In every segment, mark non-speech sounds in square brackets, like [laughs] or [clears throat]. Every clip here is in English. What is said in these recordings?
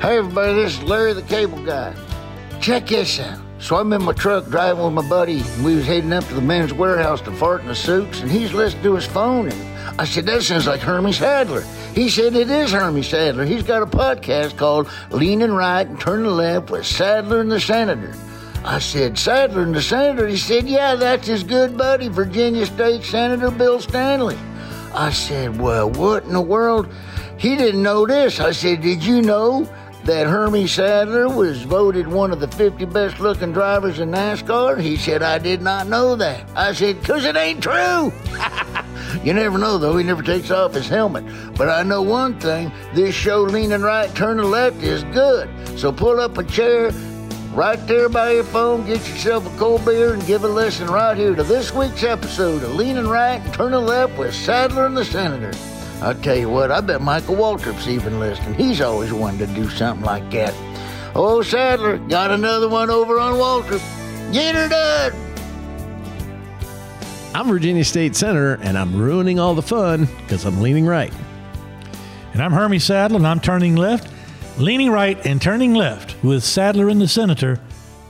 Hey everybody, this is Larry the Cable Guy. Check this out. So I'm in my truck driving with my buddy, and we was heading up to the men's warehouse to fart in the suits, and he's listening to his phone. And I said, that sounds like Hermie Sadler. He said it is Hermie Sadler. He's got a podcast called Leaning Right and Turning Left with Sadler and the Senator. I said, Sadler and the Senator? He said, yeah, that's his good buddy, Virginia State Senator Bill Stanley. I said, well, what in the world? He didn't know this. I said, did you know that Hermie Sadler was voted one of the 50 best looking drivers in NASCAR? He said, I did not know that. I said, because it ain't true. [laughs] you never know, though. He never takes off his helmet. But I know one thing this show, Leaning Right, Turning Left, is good. So pull up a chair right there by your phone, get yourself a cold beer, and give a listen right here to this week's episode of Leaning Right and Turning Left with Sadler and the Senator. I'll tell you what, I bet Michael Waltrip's even listening. He's always wanted to do something like that. Oh, Sadler, got another one over on Waltrip. Get her done. I'm Virginia State Senator, and I'm ruining all the fun because I'm leaning right. And I'm Hermie Sadler, and I'm turning left, leaning right, and turning left with Sadler and the Senator,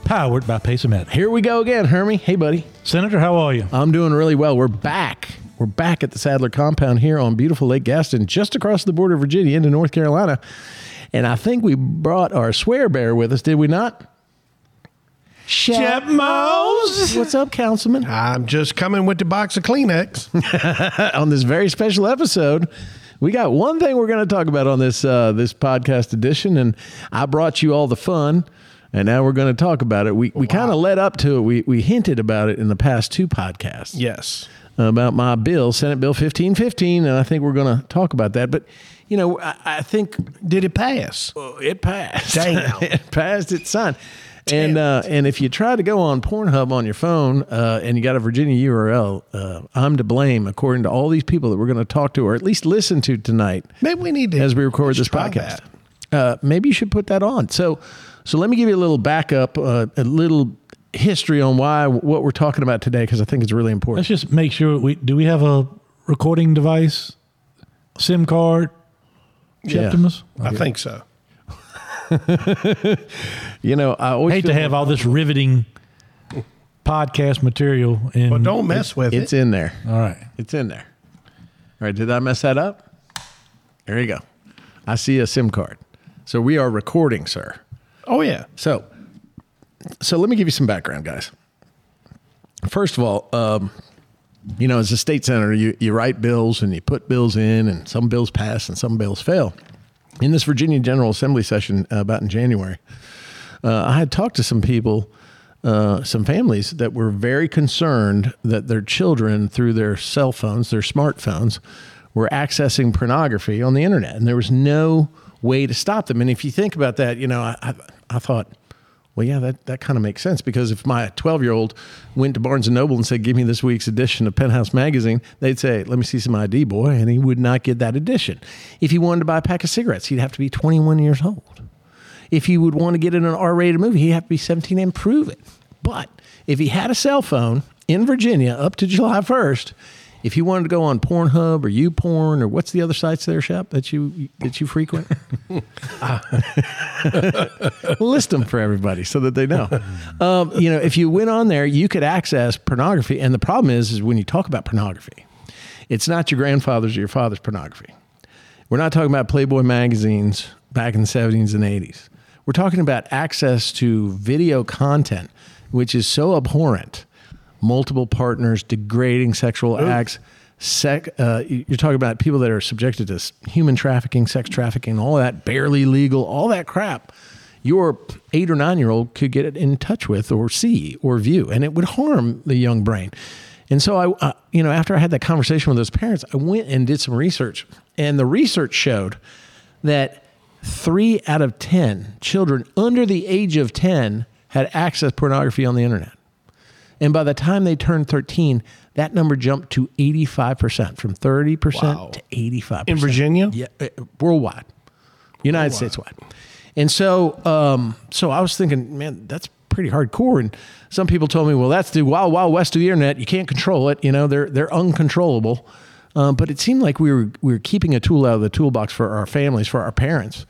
powered by Pace Paceomet. Here we go again, Hermie. Hey, buddy. Senator, how are you? I'm doing really well. We're back. We're back at the Sadler compound here on beautiful Lake Gaston, just across the border of Virginia into North Carolina. And I think we brought our swear bear with us, did we not? Shep Moss. What's up, Councilman? I'm just coming with the box of Kleenex. [laughs] on this very special episode, we got one thing we're going to talk about on this uh, this podcast edition, and I brought you all the fun, and now we're going to talk about it. We we kind of led up to it. We we hinted about it in the past two podcasts. yes. About my bill, Senate Bill 1515, and I think we're going to talk about that. But, you know, I, I think Did it pass? it passed. Damn. [laughs] it passed its sign. And uh, and if you try to go on Pornhub on your phone uh, and you got a Virginia URL, uh, I'm to blame according to all these people that we're going to talk to or at least listen to tonight Maybe we need to as we record this podcast. Uh, maybe you should put that on. So so let me give you a little backup, uh, a little history on why what we're talking about today because I think it's really important. Let's just make sure we do we have a recording device, SIM card, Yeah. Septimus? I think so. [laughs] You know, I always hate to have all this riveting podcast material in But don't mess with it. it's in there. all right. It's in there. All right, did I mess that up? There you go. I see a SIM card. So we are recording, sir. Oh yeah. So, so let me give you some background, guys. First of all, um, you know, as a state senator, you, you write bills and you put bills in, and some bills pass and some bills fail. In this Virginia General Assembly session uh, about in January, uh, I had talked to some people, uh, some families that were very concerned that their children, through their cell phones, their smartphones, were accessing pornography on the internet, and there was no way to stop them. And if you think about that, you know, I, I, I thought, well, yeah, that, that kind of makes sense because if my 12 year old went to Barnes and Noble and said, give me this week's edition of Penthouse Magazine, they'd say, let me see some ID, boy. And he would not get that edition. If he wanted to buy a pack of cigarettes, he'd have to be 21 years old. If he would want to get in an R rated movie, he'd have to be 17 and prove it. But if he had a cell phone in Virginia up to July 1st, if you wanted to go on Pornhub or YouPorn or what's the other sites there, Shep, that you that you frequent? [laughs] list them for everybody so that they know. Um, you know, if you went on there, you could access pornography. And the problem is, is when you talk about pornography, it's not your grandfather's or your father's pornography. We're not talking about Playboy magazines back in the 70s and 80s. We're talking about access to video content, which is so abhorrent. Multiple partners, degrading sexual acts. Sec, uh, you're talking about people that are subjected to human trafficking, sex trafficking, all that, barely legal, all that crap. Your eight or nine year old could get in touch with, or see, or view, and it would harm the young brain. And so I, uh, you know, after I had that conversation with those parents, I went and did some research, and the research showed that three out of ten children under the age of ten had access pornography on the internet. And by the time they turned 13, that number jumped to 85%, from 30% Wow. to 85%. In Virginia? Yeah, uh, worldwide, United States wide. And so, um, so I was thinking, man, that's pretty hardcore. And some people told me, well, that's the wild, wild west of the internet. You can't control it. You know, they're they're uncontrollable. Um, but it seemed like we were we were keeping a tool out of the toolbox for our families, for our parents,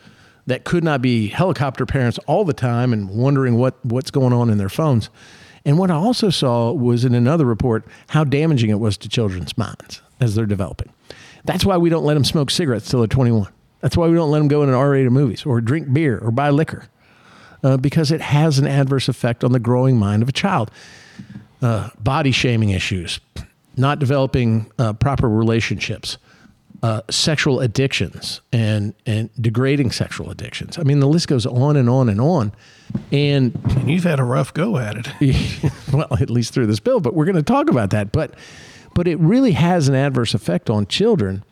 that could not be helicopter parents all the time and wondering what, what's going on in their phones. And what I also saw was in another report how damaging it was to children's minds as they're developing. That's why we don't let them smoke cigarettes till they're 21. That's why we don't let them go into R-rated movies or drink beer or buy liquor uh, because it has an adverse effect on the growing mind of a child. Uh, body shaming issues, not developing uh, proper relationships, uh, sexual addictions, and and degrading sexual addictions. I mean, the list goes on and on and on. And And you've had a rough go at it. [laughs] well, at least through this bill, but we're going to talk about that. But but it really has an adverse effect on children.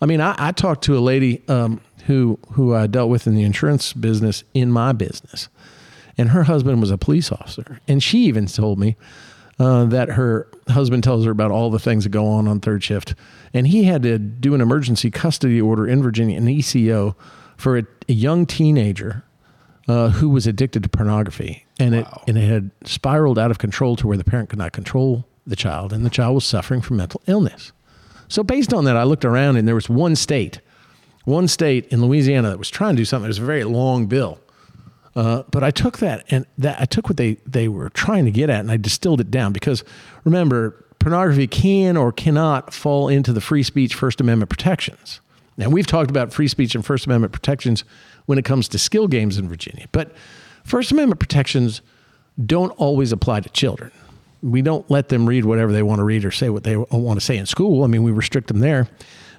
I mean, I, I talked to a lady um, who who I dealt with in the insurance business in my business, and her husband was a police officer, and she even told me uh, that her husband tells her about all the things that go on on third shift, and he had to do an emergency custody order in Virginia, an ECO, for a, a young teenager uh, who was addicted to pornography, and it and it had spiraled out of control to where the parent could not control the child, and the child was suffering from mental illness. So based on that, I looked around, and there was one state, one state in Louisiana that was trying to do something. It was a very long bill, uh, but I took that and that I took what they they were trying to get at, and I distilled it down because remember, pornography can or cannot fall into the free speech First Amendment protections. Now we've talked about free speech and First Amendment protections when it comes to skill games in Virginia, but First Amendment protections don't always apply to children. We don't let them read whatever they want to read or say what they want to say in school. I mean, we restrict them there.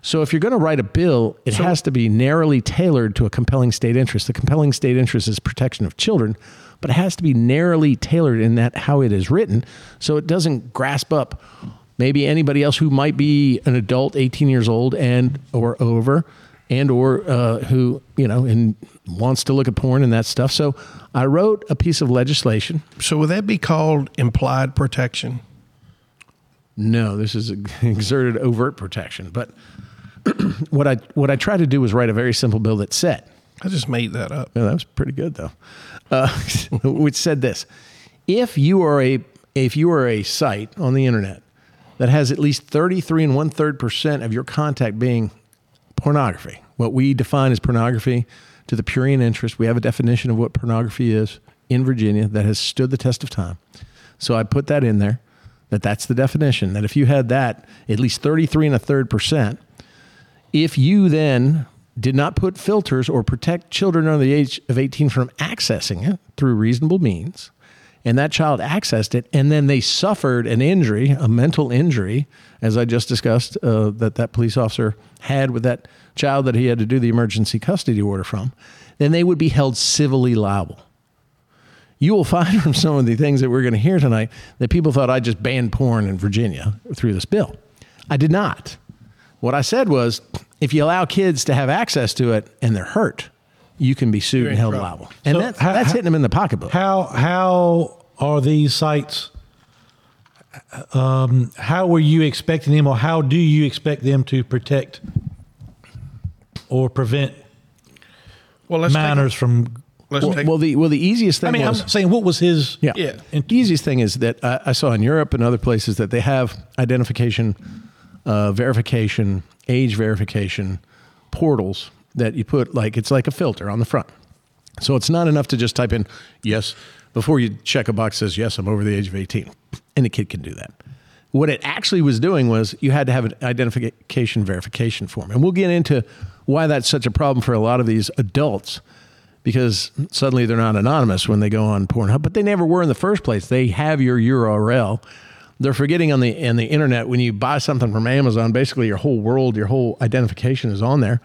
So if you're going to write a bill, it has to be narrowly tailored to a compelling state interest. The compelling state interest is protection of children, but it has to be narrowly tailored in that how it is written so it doesn't grasp up maybe anybody else who might be an adult 18 years old and or over and or uh, who you know and wants to look at porn and that stuff so i wrote a piece of legislation So would that be called implied protection? no this is [laughs] exerted overt protection but [clears throat] what i what i tried to do was write a very simple bill that said I just made that up. Yeah, that was pretty good though. Uh, [laughs] which said this: If you are a if you are a site on the internet that has at least thirty three and one third percent of your contact being pornography, what we define as pornography to the prurient interest, we have a definition of what pornography is in Virginia that has stood the test of time. So I put that in there. That that's the definition. That if you had that at least thirty three and a third percent, if you then did not put filters or protect children under the age of 18 from accessing it through reasonable means, and that child accessed it, and then they suffered an injury, a mental injury, as I just discussed, uh, that that police officer had with that child that he had to do the emergency custody order from, then they would be held civilly liable. You will find [laughs] from some of the things that we're going to hear tonight that people thought I just banned porn in Virginia through this bill. I did not. What I said was if you allow kids to have access to it and they're hurt, you can be sued and held liable. And So that's, how- that's hitting them in the pocketbook. How how are these sites? Um, how were you expecting them, or how do you expect them to protect or prevent Well, let's take a- minors from? let's well, take well, the well the easiest thing I mean, was I'm saying, what was his? yeah. Yeah. And the easiest thing is that I, I saw in Europe and other places that they have identification, uh, verification, age verification portals that you put like it's like a filter on the front. So it's not enough to just type in yes before you check a box says yes I'm over the age of 18, and the kid can do that. What it actually was doing was you had to have an identification verification form, and we'll get into why that's such a problem for a lot of these adults because suddenly they're not anonymous when they go on Pornhub, but they never were in the first place. They have your URL. They're forgetting on the on the internet when you buy something from Amazon, basically your whole world, your whole identification is on there.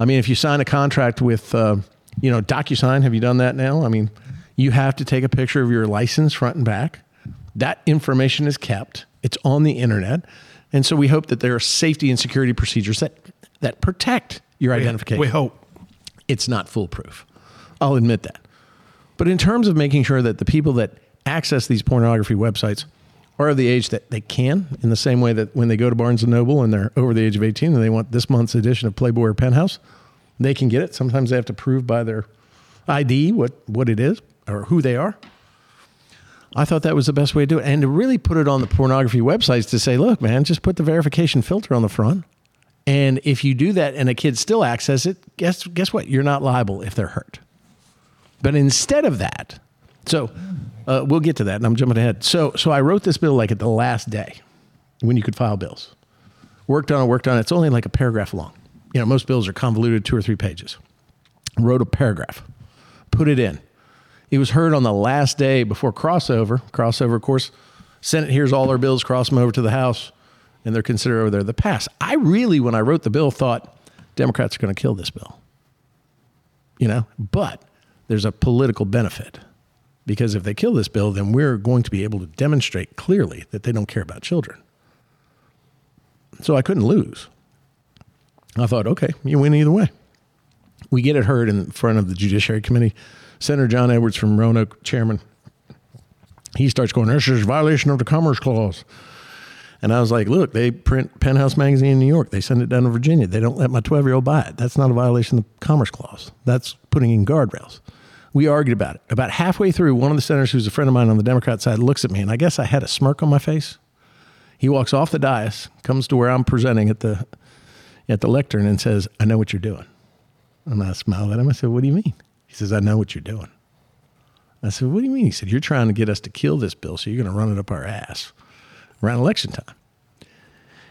I mean, if you sign a contract with, uh, you know, DocuSign, have you done that now? I mean, you have to take a picture of your license front and back. That information is kept. It's on the internet, and so we hope that there are safety and security procedures that that protect your identification We hope. it's not foolproof. I'll admit that. But in terms of making sure that the people that access these pornography websites are of the age that they can, in the same way that when they go to Barnes and Noble and they're over the age of 18 and they want this month's edition of Playboy or Penthouse, they can get it. Sometimes they have to prove by their ID what, what it is or who they are. I thought that was the best way to do it. And to really put it on the pornography websites to say, look, man, just put the verification filter on the front And if you do that and a kid still access it, guess guess what? You're not liable if they're hurt. But instead of that, so uh, we'll get to that, and I'm jumping ahead. So so I wrote this bill like at the last day when you could file bills. Worked on it, worked on it. It's only like a paragraph long. You know, most bills are convoluted, two or three pages. Wrote a paragraph, put it in. It was heard on the last day before crossover. Crossover, of course, Senate hears all our bills, cross them over to the House, and they're considered over there the pass. I really, when I wrote the bill, thought Democrats are going to kill this bill. You know, but there's a political benefit because if they kill this bill, then we're going to be able to demonstrate clearly that they don't care about children. So I couldn't lose. I thought, okay, you win either way. We get it heard in front of the Judiciary Committee. Senator John Edwards from Roanoke, chairman, he starts going, this is a violation of the Commerce Clause. And I was like, look, they print Penthouse magazine in New York. They send it down to Virginia. They don't let my 12 year old buy it. That's not a violation of the Commerce Clause. That's putting in guardrails. We argued about it. About halfway through, one of the senators, who's a friend of mine on the Democrat side, looks at me, and I guess I had a smirk on my face. He walks off the dais, comes to where I'm presenting at the at the lectern, and says, "I know what you're doing." And I smiled at him. I said, "What do you mean?" He says, "I know what you're doing." I said, "What do you mean?" He said, "You're trying to get us to kill this bill, so you're going to run it up our ass around election time."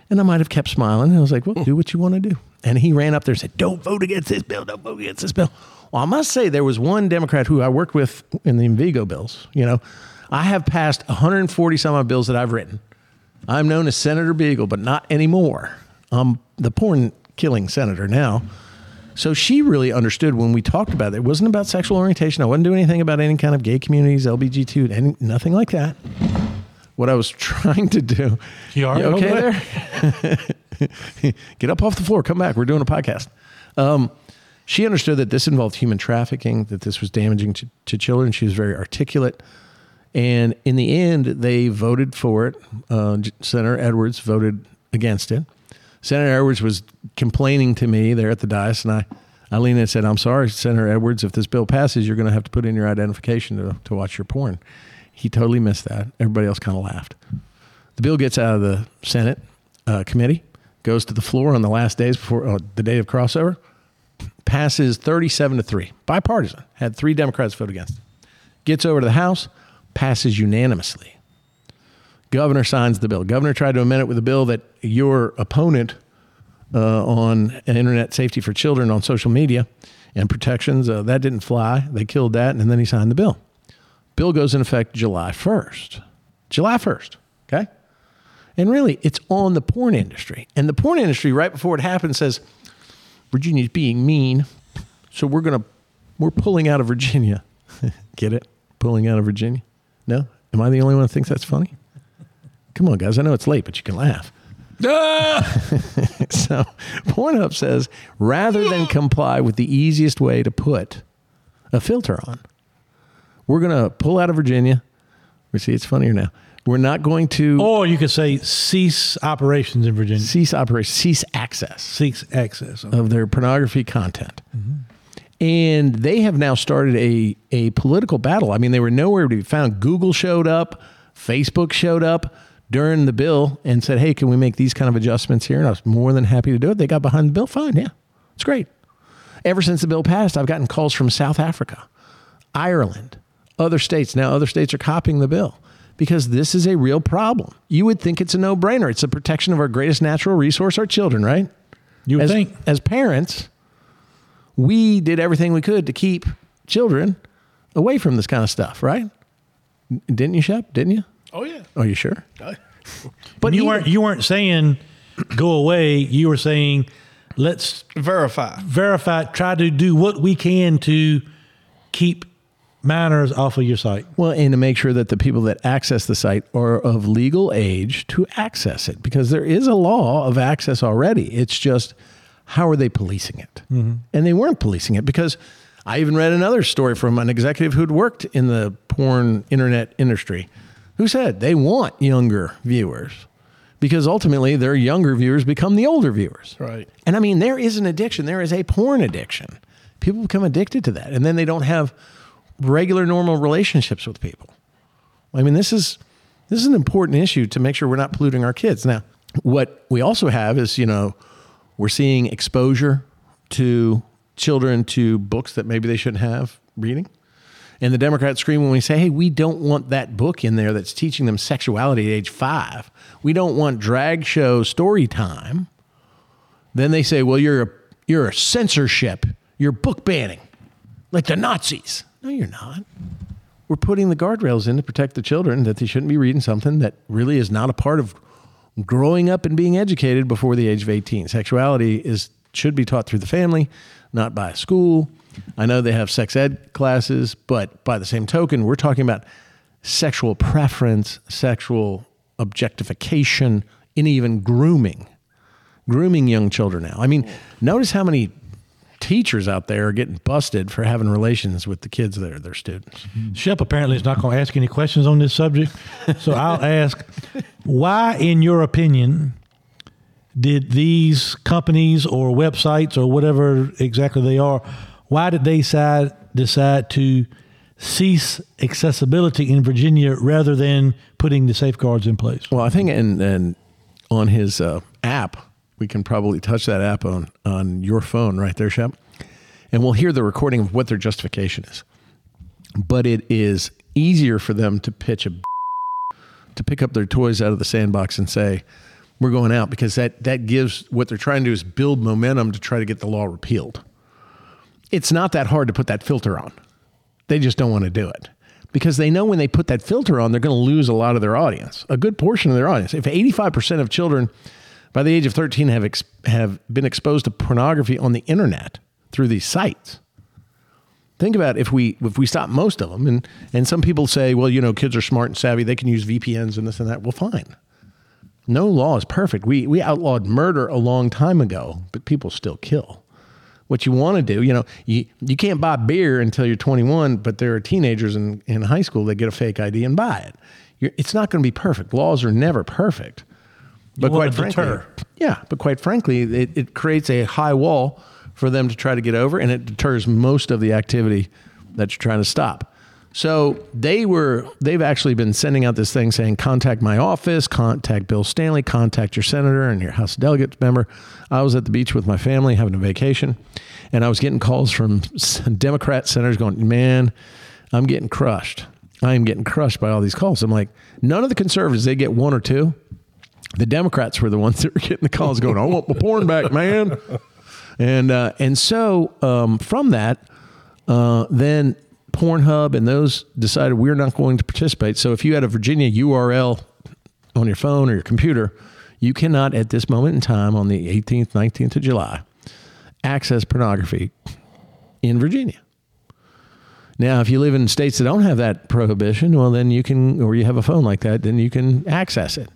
And I might have kept smiling. I was like, well, do what you want to do. And he ran up there and said, don't vote against this bill. Don't vote against this bill. Well, I must say, there was one Democrat who I worked with in the Envigo bills. You know, I have passed 140 some odd bills that I've written. I'm known as Senator Beagle, but not anymore. I'm the porn killing senator now. So she really understood when we talked about it. It wasn't about sexual orientation. I wasn't doing anything about any kind of gay communities, LBGT, any, nothing like that what I was [laughs] trying to do. You are okay okay? there? [laughs] Get up off the floor. Come back. We're doing a podcast. Um, she understood that this involved human trafficking, that this was damaging to, to, children. She was very articulate. And in the end, they voted for it. Uh, Senator Edwards voted against it. Senator Edwards was complaining to me there at the dais, and I, I leaned in and said, I'm sorry, Senator Edwards, if this bill passes, you're going to have to put in your identification to, to watch your porn. He totally missed that. Everybody else kind of laughed. The bill gets out of the Senate uh, committee, goes to the floor on the last days before uh, the day of crossover, passes 37 to 3, bipartisan. Had three Democrats vote against. Gets over to the House, passes unanimously. Governor signs the bill. Governor tried to amend it with a bill that your opponent uh, on internet safety for children on social media and protections, uh, that didn't fly. They killed that, and then he signed the bill. Bill goes in effect July 1st. July 1st. Okay. And really, it's on the porn industry. And the porn industry, right before it happens, says Virginia's being mean. So we're going to, we're pulling out of Virginia. [laughs] Get it? Pulling out of Virginia? No? Am I the only one that thinks that's funny? Come on, guys. I know it's late, but you can laugh. Ah! [laughs] so Pornhub says rather than comply with the easiest way to put a filter on, we're going to pull out of Virginia. We see it's funnier now. We're not going to Or you could say cease operations in Virginia. cease operation, cease access Cease access. Okay. of their pornography content. Mm-hmm. And they have now started a, a political battle. I mean, they were nowhere to be found. Google showed up, Facebook showed up during the bill and said, Hey, can we make these kind of adjustments here? And I was more than happy to do it. They got behind the bill. Fine. Yeah. It's great. Ever since the bill passed, I've gotten calls from South Africa, Ireland, other states. Now, other states are copying the bill because this is a real problem. You would think it's a no brainer. It's the protection of our greatest natural resource, our children, right? You would as, think. as parents, we did everything we could to keep children away from this kind of stuff, right? Didn't you, Shep? Didn't you? Oh yeah. Are you sure? Uh, [laughs] but you even- weren't you weren't saying go away. You were saying let's Verify. verify, try to do what we can to keep minors off of your site. Well, and to make sure that the people that access the site are of legal age to access it, because there is a law of access already. It's just how are they policing it? Mm-hmm. And they weren't policing it because I even read another story from an executive who'd worked in the porn internet industry who said they want younger viewers because ultimately their younger viewers become the older viewers. Right. And I mean, there is an addiction. There is a porn addiction. People become addicted to that, and then they don't have regular, normal relationships with people. I mean, this is this is an important issue to make sure we're not polluting our kids. Now, what we also have is, you know, We're seeing exposure to children to books that maybe they shouldn't have reading. And the Democrats scream when we say, hey, we don't want that book in there that's teaching them sexuality at age five. We don't want drag show story time. Then they say, well, you're a, you're a censorship. You're book banning, like the Nazis. No, you're not. We're putting the guardrails in to protect the children that they shouldn't be reading something that really is not a part of growing up and being educated before the age of 18. Sexuality is should be taught through the family, not by a school. I know they have sex ed classes, but by the same token, we're talking about sexual preference, sexual objectification, and even grooming. Grooming young children now. I mean, notice how many teachers out there are getting busted for having relations with the kids that are their students. Shep apparently is not going to ask any questions on this subject. So I'll [laughs] ask why, in your opinion, did these companies or websites or whatever exactly they are, why did they decide, decide to cease accessibility in Virginia rather than putting the safeguards in place? Well, I think and and on his uh, app, we can probably touch that app on on your phone right there, Shep, and we'll hear the recording of what their justification is. But it is easier for them to pitch a to pick up their toys out of the sandbox and say we're going out because that that gives what they're trying to do is build momentum to try to get the law repealed. It's not that hard to put that filter on. They just don't want to do it because they know when they put that filter on, they're going to lose a lot of their audience, a good portion of their audience. If 85% of children by the age of 13 have ex- have been exposed to pornography on the internet through these sites. Think about if we if we stop most of them, and and some people say, well, you know, kids are smart and savvy; they can use VPNs and this and that. Well, fine. No law is perfect. We we outlawed murder a long time ago, but people still kill. What you want to do, you know, you you can't buy beer until you're 21, but there are teenagers in in high school that get a fake ID and buy it. You're, it's not going to be perfect. Laws are never perfect. But quite frankly, deter. yeah, but quite frankly, it, it creates a high wall for them to try to get over, and it deters most of the activity that you're trying to stop. So they were they've actually been sending out this thing saying contact my office, contact Bill Stanley, contact your senator and your House of Delegates member. I was at the beach with my family having a vacation, and I was getting calls from Democrat senators going, "Man, I'm getting crushed. I am getting crushed by all these calls." I'm like, none of the conservatives they get one or two. The Democrats were the ones that were getting the calls going, I want my porn back, man. And uh, and so um, from that, uh, then Pornhub and those decided we're not going to participate. So if you had a Virginia URL on your phone or your computer, you cannot at this moment in time on the 18th, 19th of July access pornography in Virginia. Now, if you live in states that don't have that prohibition, well, then you can, or you have a phone like that, then you can access it.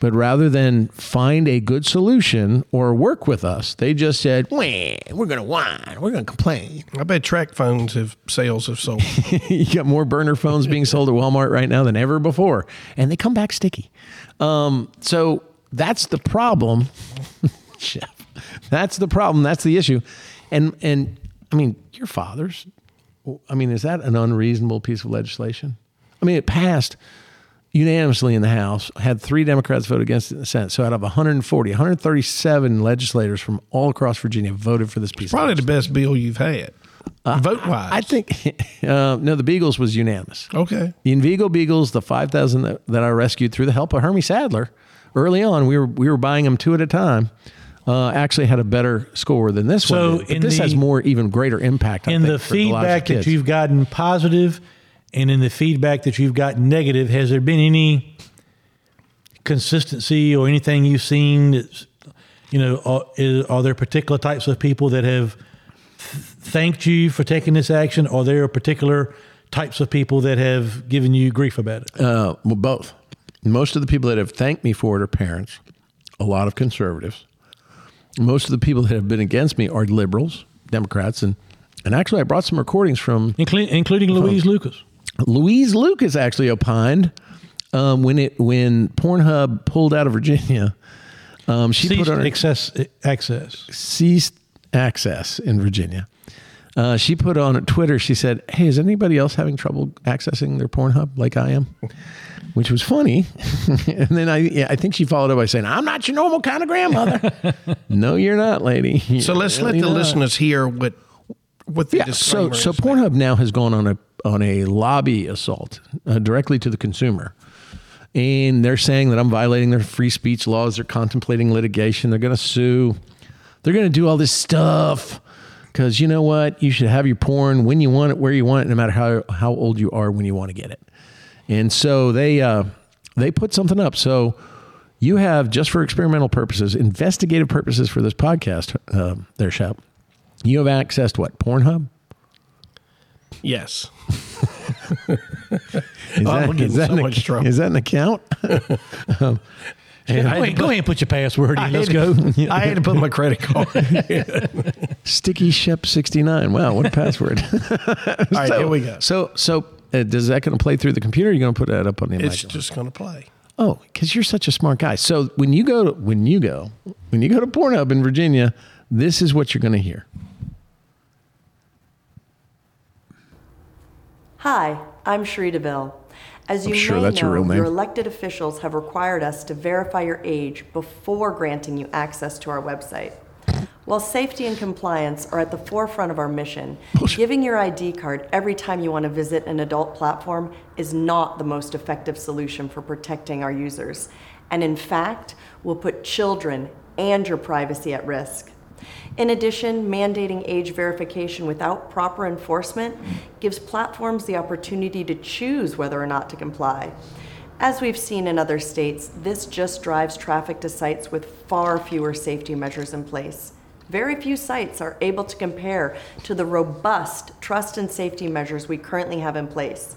But rather than find a good solution or work with us, they just said, we're going to whine, we're going to complain. I bet track phones have sales have sold. [laughs] you got more burner phones being sold at Walmart right now than ever before, and they come back sticky. Um, so that's the problem, [laughs] Shep. That's the problem. That's the issue. And and I mean, your father's. I mean, is that an unreasonable piece of legislation? I mean, it passed unanimously in the House, had three Democrats vote against it in the Senate. So out of 140, 137 legislators from all across Virginia voted for this piece. Probably of the best bill you've had, vote wise. I think [laughs] uh, no, the Beagles was unanimous. Okay. The Envigo Beagles, the 5,000 that, that I rescued through the help of Hermie Sadler, early on, we were we were buying them two at a time. Uh, actually had a better score than this So one. did. But in this the- has more, even greater impact. I in think, the for lives of feedback that kids. you've gotten positive and in the feedback that you've gotten negative, has there been any consistency or anything you've seen that's, you know, are, is, are there particular types of people that have th- thanked you for taking this action? Or are there particular types of people that have given you grief about it? Uh, well, both. Most of the people that have thanked me for it are parents, a lot of conservatives. Most of the people that have been against me are liberals, Democrats, and and actually I brought some recordings from Inclu- including Louise Lucas. Louise Lucas actually opined um, when it when Pornhub pulled out of Virginia. Um, she Ceased put on her, access, access. ceased access in Virginia. Uh, she put on Twitter. She said, "Hey, is anybody else having trouble accessing their Pornhub like I am?" Which was funny. [laughs] and then I, yeah, I think she followed up by saying, "I'm not your normal kind of grandmother." [laughs] no, you're not, lady. So You're let's let the not. listeners hear what what the Yeah. So so. Pornhub now has gone on a on a lobby assault uh, directly to the consumer. And they're saying that I'm violating their free speech laws. They're contemplating litigation. They're going to sue. They're going to do all this stuff because you know what? You should have your porn when you want it, where you want it, no matter how how old you are when you want to get it. And so they uh, they put something up. So you have just for experimental purposes, investigative purposes for this podcast, uh, Shep. You have accessed what Pornhub? Yes. [laughs] Is Oh, we're so an, much trouble. Is that an account? [laughs] um, Go ahead, go ahead and put your password in. Let's go. I had to put my credit card. [laughs] Sticky Shep sixty nine. Wow, what a password! All right, here we go. So, so uh, does that going to play through the computer? Or are you going to put that up on the It's microphone? just going to play. Oh, because you're such a smart guy. So when you go to when you go when you go to Pornhub in Virginia, this is what you're going to hear. Hi, I'm Cherie DeVille. As you sure may your know, name. your elected officials have required us to verify your age before granting you access to our website. While safety and compliance are at the forefront of our mission, giving your ID card every time you want to visit an adult platform is not the most effective solution for protecting our users, and in fact, will put children and your privacy at risk. In addition, mandating age verification without proper enforcement gives platforms the opportunity to choose whether or not to comply. As we've seen in other states, this just drives traffic to sites with far fewer safety measures in place. Very few sites are able to compare to the robust trust and safety measures we currently have in place.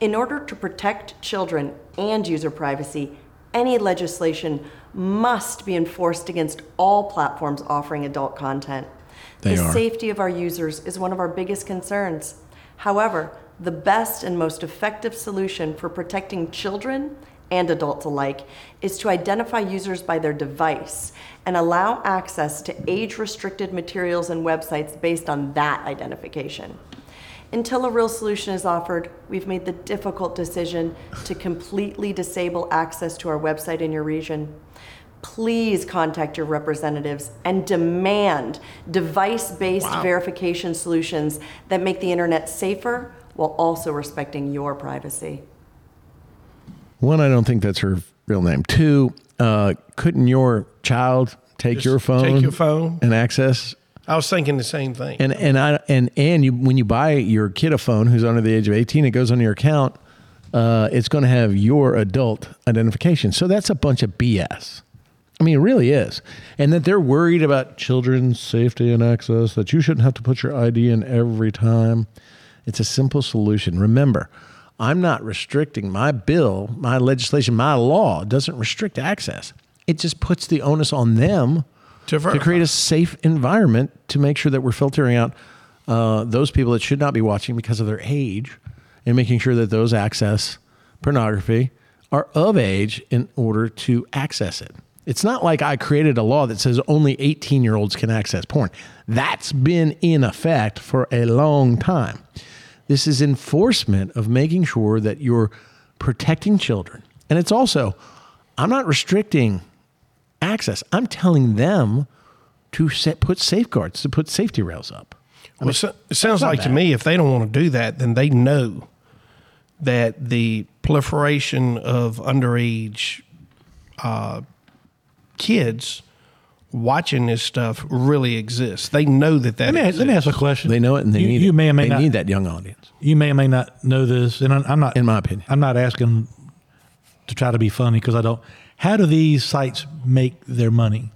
In order to protect children and user privacy, any legislation must be enforced against all platforms offering adult content. They the are. safety of our users is one of our biggest concerns. However, the best and most effective solution for protecting children and adults alike is to identify users by their device and allow access to age restricted materials and websites based on that identification. Until a real solution is offered, we've made the difficult decision to completely disable access to our website in your region. Please contact your representatives and demand device based verification solutions that make the internet safer while also respecting your privacy. One, I don't think that's her real name. Two, uh, couldn't your child take Just your phone, take your phone. and access? I was thinking the same thing. And and I and and you when you buy your kid a phone who's under the age of eighteen, it goes on your account. Uh, it's going to have your adult identification. So that's a bunch of BS. I mean, it really is. And that they're worried about children's safety and access, that you shouldn't have to put your ID in every time. It's a simple solution. Remember, I'm not restricting my bill, my legislation, my law doesn't restrict access. It just puts the onus on them To to create a safe environment to make sure that we're filtering out uh, those people that should not be watching because of their age and making sure that those access pornography are of age in order to access it. It's not like I created a law that says only 18 year olds can access porn. That's been in effect for a long time. This is enforcement of making sure that you're protecting children. And it's also, I'm not restricting access. I'm telling them to set, put safeguards, to put safety rails up. Well, so- it sounds like to me if they don't want to do that, then they know that the proliferation of underage uh, kids watching this stuff really exists. They know that that Let me, exists. let me ask a question. They know it and they you, need you it. may or may they not need that young audience. You may or may not know this, and I'm I'm not. In my opinion. I'm not asking to try to be funny because I don't. How do these sites make their money?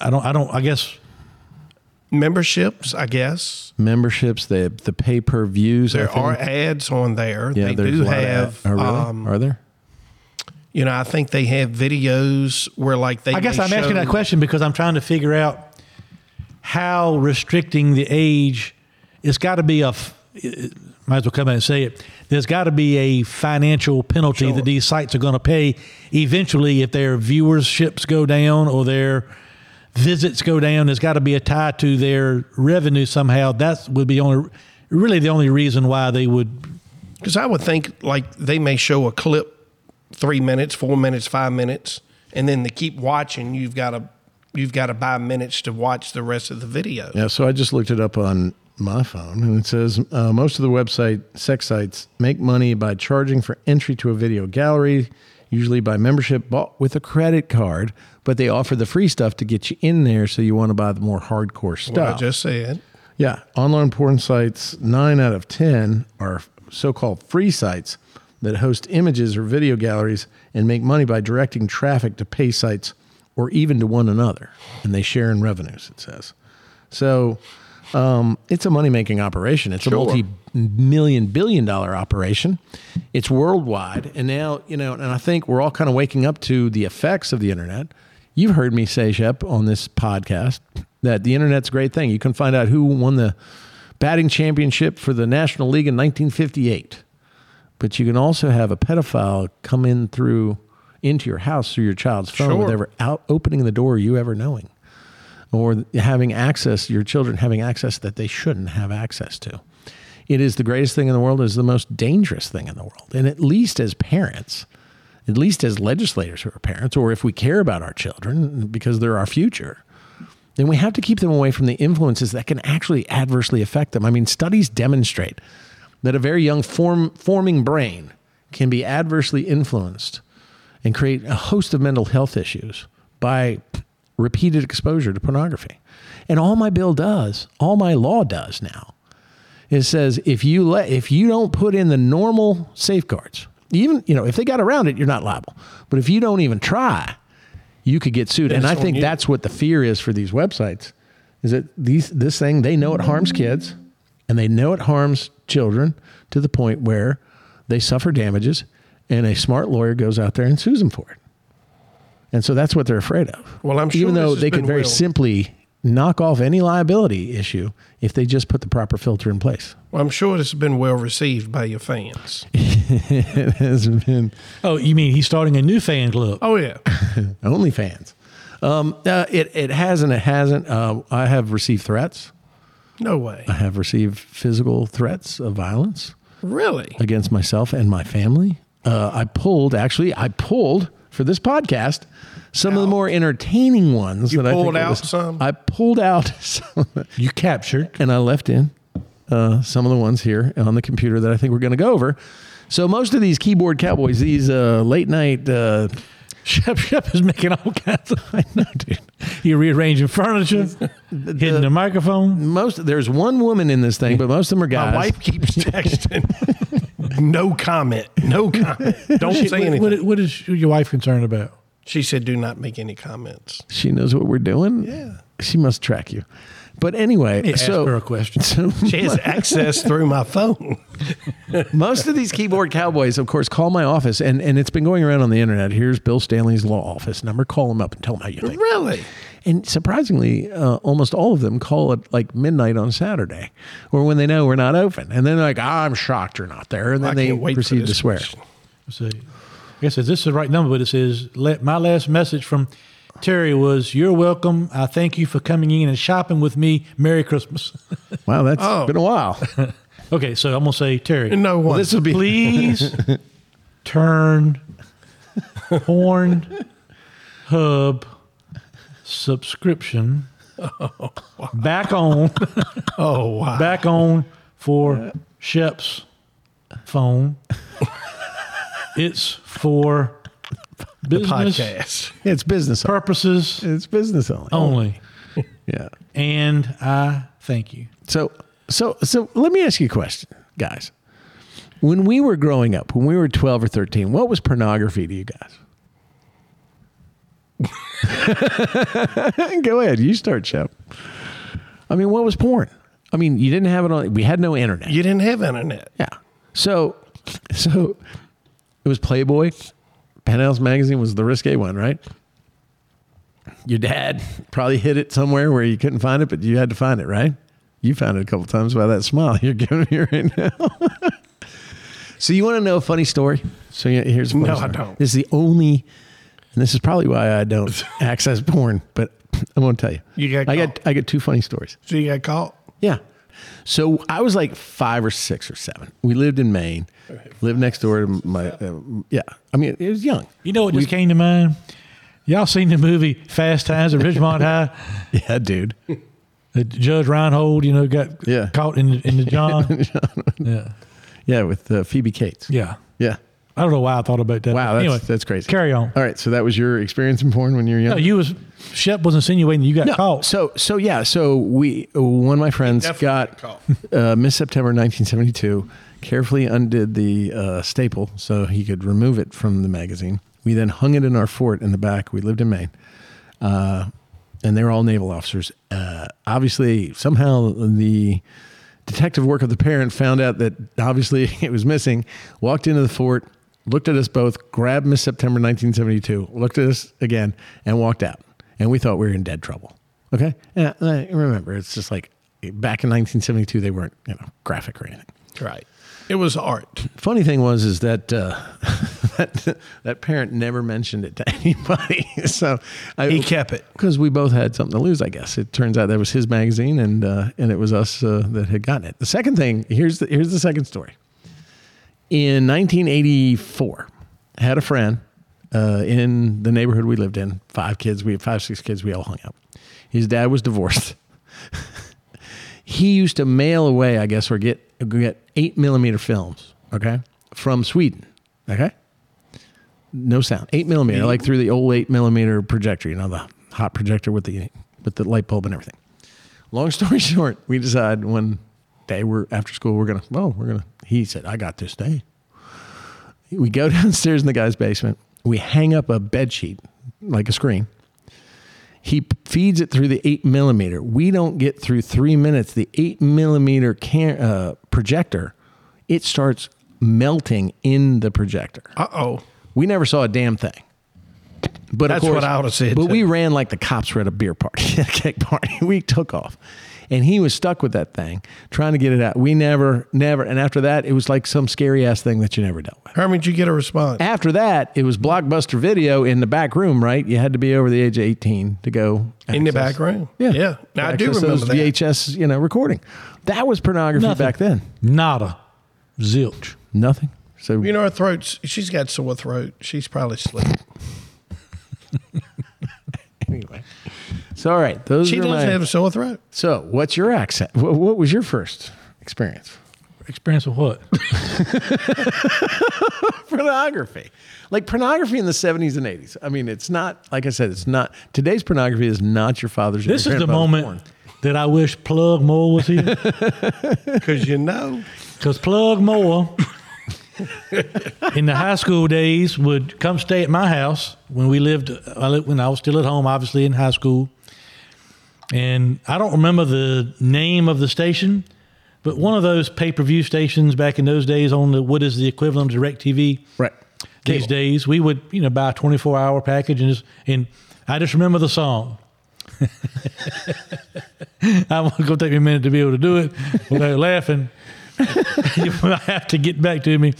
I don't. I don't. I guess Memberships, I guess. Memberships, the the pay per views. There are ads on there. yeah, they there's do a lot of have. oh, really? um, are there? You know, I think they have videos where like they. I guess I'm asking that question because I'm trying to figure out how restricting the age. It's got to be a. it- Might as well come out and say it. There's got to be a financial penalty Sure. that these sites are going to pay eventually if their viewerships go down or their visits go down. There's got to be a tie to their revenue somehow. That would be only really the only reason why they would. Because I would think like they may show a clip, three minutes, four minutes, five minutes, and then to keep watching, you've got to you've got to buy minutes to watch the rest of the video. Yeah, so I just looked it up on my phone, and it says uh, most of the website sex sites make money by charging for entry to a video gallery, usually by membership bought with a credit card. But they offer the free stuff to get you in there, so you want to buy the more hardcore stuff. What I just said. Yeah, online porn sites, nine out of 10 are so called free sites that host images or video galleries and make money by directing traffic to pay sites or even to one another. And they share in revenues, it says. So um, it's a money making operation. It's a multi million, billion dollar operation. It's worldwide. And now, you know, and I think we're all kind of waking up to the effects of the internet. You've heard me say, Shep, on this podcast that the internet's a great thing. You can find out who won the batting championship for the National League in 1958. But you can also have a pedophile come in through into your house through your child's phone Sure. without out opening the door you ever knowing. Or having access, your children having access that they shouldn't have access to. It is the greatest thing in the world, it is the most dangerous thing in the world. And at least as parents, at least as legislators who are parents, or if we care about our children because they're our future, then we have to keep them away from the influences that can actually adversely affect them. I mean, studies demonstrate that a very young form, forming brain can be adversely influenced and create a host of mental health issues by repeated exposure to pornography. And all my bill does, all my law does now, it says if you let if you don't put in the normal safeguards, even you know if they got around it, you're not liable. But if you don't even try, you could get sued. and it's I think you. that's what the fear is for these websites. Is that these this thing they know it harms kids, and they know it harms children to the point where they suffer damages, and a smart lawyer goes out there and sues them for it. And so that's what they're afraid of. Well, I'm sure even though this they could very well- simply knock off any liability issue if they just put the proper filter in place. Well, I'm sure this has been well received by your fans. [laughs] it has been Oh, you mean he's starting a new fan club? Oh yeah, [laughs] OnlyFans. Um, uh, it it has and it hasn't. Uh, I have received threats. No way. I have received physical threats of violence Really? against myself and my family. Uh, I pulled actually. I pulled for this podcast some of the more entertaining ones. You that I pulled out was- some? I pulled out [laughs] some, You captured. and I left in uh, some of the ones here on the computer that I think we're going to go over. So most of these keyboard cowboys, these uh, late night. Uh, Shep Shep is making all kinds of. I know, [laughs] dude. He rearranging furniture, hitting the microphone. Most there's one woman in this thing, but most of them are guys. My wife keeps [laughs] texting. no comment. No comment. Don't say What- anything. what, what is your wife concerned about? she said, "Do not make any comments." She knows what we're doing. Yeah. She must track you. But anyway, Hey, ask so her a question. [laughs] so She has access through my phone. [laughs] most of these keyboard cowboys, of course, call my office, and, and it's been going around on the internet. Here's Bill Stanley's law office number. Call them up and tell them how you think. Really? And surprisingly, uh, almost all of them call at like midnight on Saturday, or when they know we're not open, and then they're like, "Ah, "I'm shocked you're not there," and then I they wait proceed to swear. question. Let's see. I guess this is the right number, but it says, let, my last message from Terry was, You're welcome. I thank you for coming in and shopping with me. Merry Christmas. [laughs] Wow, that's Oh. been a while. [laughs] okay, so I'm going to say, Terry, No one. this will be please [laughs] turn Horn Hub subscription back on, oh wow. back on for Shep's phone. It's for business podcast. it's business. purposes It's business only. only. [laughs] Yeah. And I thank you. So, so, so let me ask you a question, guys. When we were growing up, when we were 12 or 13, what was pornography to you guys? [laughs] Go ahead. You start, Shep. I mean, what was porn? I mean, you didn't have it on, we had no internet. You didn't have internet. Yeah. So, so it was Playboy. Penthouse magazine was the risque one, right? Your dad [laughs] probably hid it somewhere where you couldn't find it, but you had to find it, right? You found it a couple times by that smile [laughs] you're giving me right now. [laughs] so you want to know a funny story? So yeah, here's a funny No, I don't. This is the only and this is probably why I don't access porn. But I'm going to tell you, You got I caught. got I got two funny stories. So you got caught. Yeah. So I was like five or six or seven. We lived in Maine, lived next door to my, uh, yeah. I mean, it was young. You know what just came to mind? Y'all seen the movie Fast Times at Ridgemont High? [laughs] Yeah, dude. That Judge Reinhold, you know, got Yeah. caught in the, in the [laughs] John. yeah, Yeah, with uh, Phoebe Cates. yeah. Yeah. I don't know why I thought about that. Wow, that's, anyway, that's crazy. Carry on. All right, so that was your experience in porn when you were young. No, you was Shep was insinuating you got No, caught. So so yeah, so we one of my friends Definitely got uh, Miss September 1972. Carefully undid the uh, staple so he could remove it from the magazine. We then hung it in our fort in the back. We lived in Maine, uh, and they were all naval officers. Uh, obviously, somehow the detective work of the parent found out that obviously [laughs] it was missing. Walked into the fort, looked at us both, grabbed Miss September 1972, looked at us again, and walked out. And we thought we were in dead trouble. Okay, and I, remember it's just like back in 1972 they weren't you know graphic or anything. Right. It was art. Funny thing was is that uh, [laughs] that that parent never mentioned it to [laughs] anybody. [laughs] so I, He kept it. because we both had something to lose. I guess it turns out that was his magazine, and uh, and it was us uh, that had gotten it. The second thing here's the here's the second story. In 1984, I had a friend uh, in the neighborhood we lived in. Five kids, we had five six kids. We all hung out. His dad was divorced. [laughs] he used to mail away, I guess, or get get eight millimeter films, okay, from Sweden, okay. No sound, eight millimeter, like through the old eight millimeter projector, you know, the hot projector with the with the light bulb and everything. Long story [laughs] short, we decided one day we're after school we're gonna well we're gonna. He said, "I got this day." We go [laughs] downstairs in the guy's basement. We hang up a bed sheet like a screen. He feeds it through the eight millimeter. We don't get through three minutes. The eight millimeter can, uh, projector, it starts melting in the projector. Uh oh. We never saw a damn thing. But That's of course, what I would've said, But too. we ran like the cops were at a beer party, [laughs] a cake party. We took off, and he was stuck with that thing, trying to get it out. We never, never. And after that, it was like some scary ass thing that you never dealt with. Herman, did you get a response? After that, it was blockbuster video in the back room. Right, you had to be over the age of eighteen to go In the access- back room? Yeah, Yeah. Now, I do remember those that. VHS, you know, recording. That was pornography Nothing. back then. Nada, zilch. Nothing. So You know, her throat's, she's got sore throat. She's probably asleep. [laughs] anyway, so all right, those She are does my. have a sore throat. So, what's your accent? What, what was your first experience? Experience of what? [laughs] Pornography. Like pornography in the 70s and 80s. I mean, it's not, like I said, it's not, today's pornography is not your father's. This your is the moment porn. that I wish Plug Moore was here. [laughs] Because you know, Because Plug Moore, in the high school days, would come stay at my house when we lived when I was still at home, obviously in high school. And I don't remember the name of the station, but one of those pay per view stations back in those days on the what is the equivalent of DirecTV Right. these Cable. days, we would you know buy a twenty four hour package and just, and I just remember the song. [laughs] I'm gonna take me a minute to be able to do it without [laughs] laughing. [laughs] you might have to get back to me,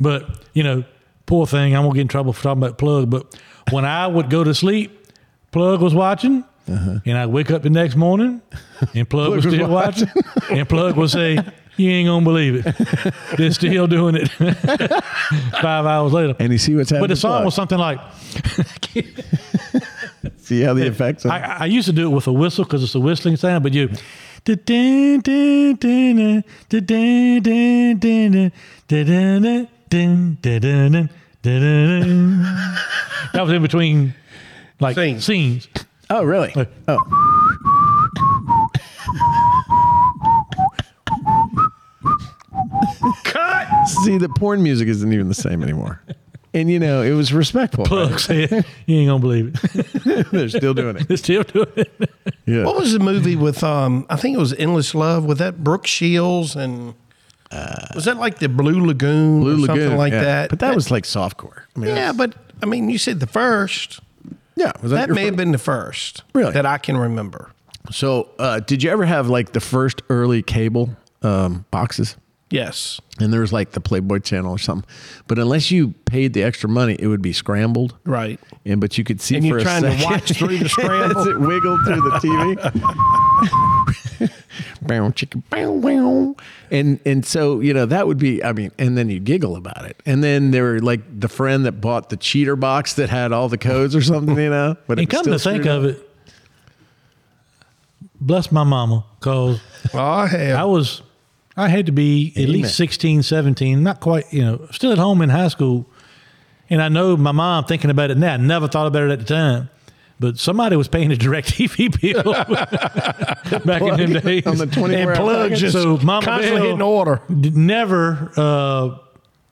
but you know, poor thing, I'm gonna get in trouble for talking about Plug. But when I would go to sleep, Plug was watching, and I'd wake up the next morning, and Plug, was was still watching, and Plug would say. You ain't gonna believe it. They're still doing it five hours later. And you see what's happening. But the song to was something like See how the effects. I, I used to do it with a whistle because it's a whistling sound, but you. That was in between like Scenes. scenes. Oh, really? Like- Oh. cut. See, the porn music isn't even the same anymore. And you know, it was respectful. Plug right? said, "You ain't gonna believe it. [laughs] They're still doing it. They're still doing it." Yeah. What was the movie with, um, I think it was Endless Love, with that Brooke Shields and, was that like the Blue Lagoon Blue or Lagoon, something like yeah. that? But that was like softcore. I mean, yeah, that's- but I mean, you said the first. Yeah. Was that, That may have been the first Really? that I can remember. So, uh, did you ever have like the first early cable um, boxes? Yes. and there was like the Playboy channel or something. But unless you paid the extra money, it would be scrambled. Right. And but you could see And for you're a trying to watch through the [laughs] scramble. as it wiggled through the TV. [laughs] [laughs] bow, chicken, bow, bow. And and so you know that would be. I mean, and then you giggle about it. And then there were like the friend that bought the cheater box that had all the codes or something. You know, but And come to think of it, bless my mama, because Oh, hell. I was, I had to be at Amen. least 16, 17, not quite, you know, still at home in high school. And I know my mom thinking about it now, I never thought about it at the time. But somebody was paying a direct [laughs] TV bill [laughs] back in them days. on the 24 and hour plug package. just So Mama constantly Bell hitting order. never uh,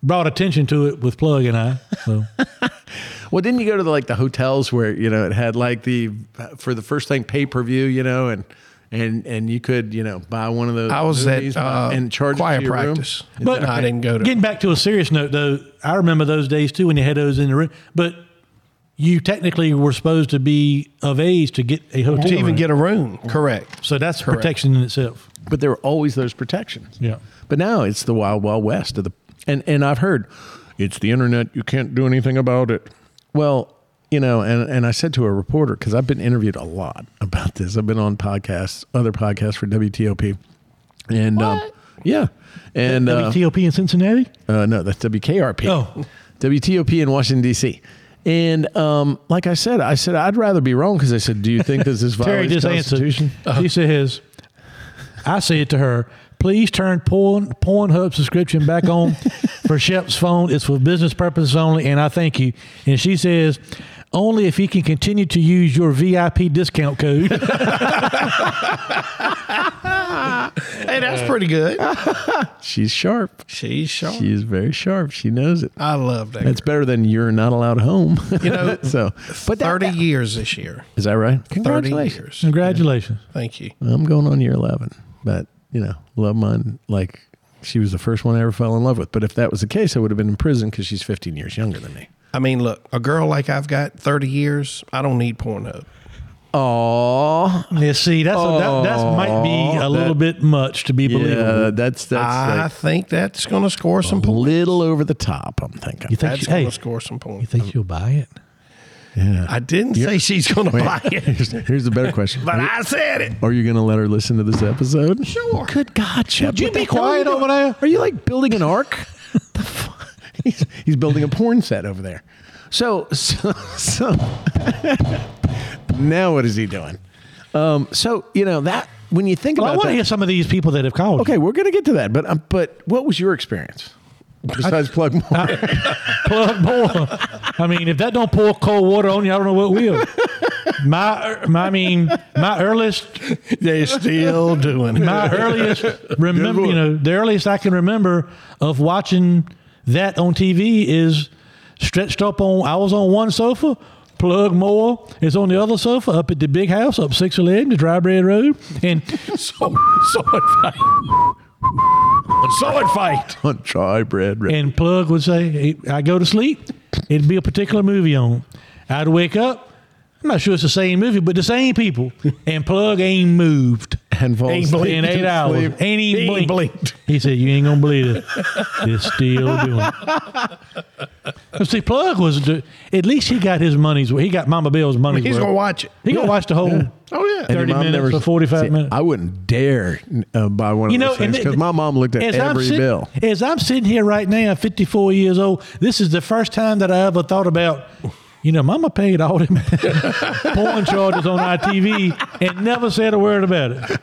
brought attention to it with Plug and I. So [laughs] Well, didn't you go to the, like the hotels where you know it had like the for the first thing pay per view, you know, and and and you could you know buy one of those. I was movies at uh, and charge it choir to your room? practice. But- no, I didn't go to. Getting back to a serious note, though, I remember those days too when you had those in the room. But you technically were supposed to be of age to get a hotel to even room. get a room. Correct. So that's Correct. protection in itself. But there were always those protections. Yeah. But now it's the wild, wild west of the and and I've heard it's the internet. You can't do anything about it. Well, you know, and and I said to a reporter because I've been interviewed a lot about this. I've been on podcasts, other podcasts for WTOP, and um, yeah, and uh, WTOP in Cincinnati? uh, no, that's WKRP. Oh. WTOP in Washington D.C. And um, like I said, I said I'd rather be wrong because I said, "Do you think this is [laughs] Terry violates just Constitution?" [laughs] answered. She says, I said to her, please turn porn, Pornhub subscription back on for Shep's phone. It's for business purposes only, and I thank you. And she says, only if he can continue to use your VIP discount code. [laughs] Hey, that's pretty good. [laughs] She's sharp. She's sharp. She is very sharp. She knows it. I love that. That's better than you're not allowed home. You know, [laughs] so, but that, 30 years this year. is that right? 30 Congratulations. years. Congratulations. Thank you. I'm going on year 11, but you know, love mine like she was the first one I ever fell in love with. But if that was the case, I would have been in prison because she's 15 years younger than me. I mean, look, a girl like I've got 30 years, I don't need Pornhub. Oh, Yeah, see, that's a, that, that might be a little bit much to be believable. yeah, that's that's I like think that's going to score some a points. little over the top. I'm thinking. you think? That's She, going hey, to score some points? You think she'll buy it? Yeah. I didn't say she's going to buy it, Here's, here's the better question. [laughs] but you, I said it. are you going to let her listen to this episode? Sure. Good God, Chip. Would you be are quiet doing? over there? Are you like building an ark? [laughs] The fu- [laughs] he's, he's building a porn set over there. So, so, so now what is he doing? Um, so, you know, that when you think Well, I want to hear some of these people that have called. okay, we're going to get to that. But, um, but what was your experience? Besides plug Moore. [laughs] plug Moore. I mean, if that don't pour cold water on you, I don't know what will. My, my I mean, my earliest, They're still doing it. my earliest remember, you know, the earliest I can remember of watching that on TV is stretched up on. I was on one sofa. Plug Moore is on the other sofa up at the big house up six eleven, the Dry Bread Road, and [laughs] so, sword, sword fight. sword fight. [laughs] on dry bread. Road. And Plug would say, I go to sleep. It'd be a particular movie on. I'd wake up. I'm not sure it's the same movie, but the same people. And Plug ain't moved and falls Ain't asleep in eight hours. sleep. Ain't even He blinked. blinked. He said, You ain't going to believe it. It's still doing it. But see, Plug was, the- at least he got his money's worth. He got Mama Bill's money's He's worth. going to watch it. He going to watch the whole Oh, yeah. 30 mom minutes or 45 see, minutes. I wouldn't dare uh, buy one of know, those things because my mom looked at as I'm every sit- bill. As I'm sitting here right now, 54 years old, this is the first time that I ever thought about, you know, Mama paid all them [laughs] porn charges on our TV and never said a word about it.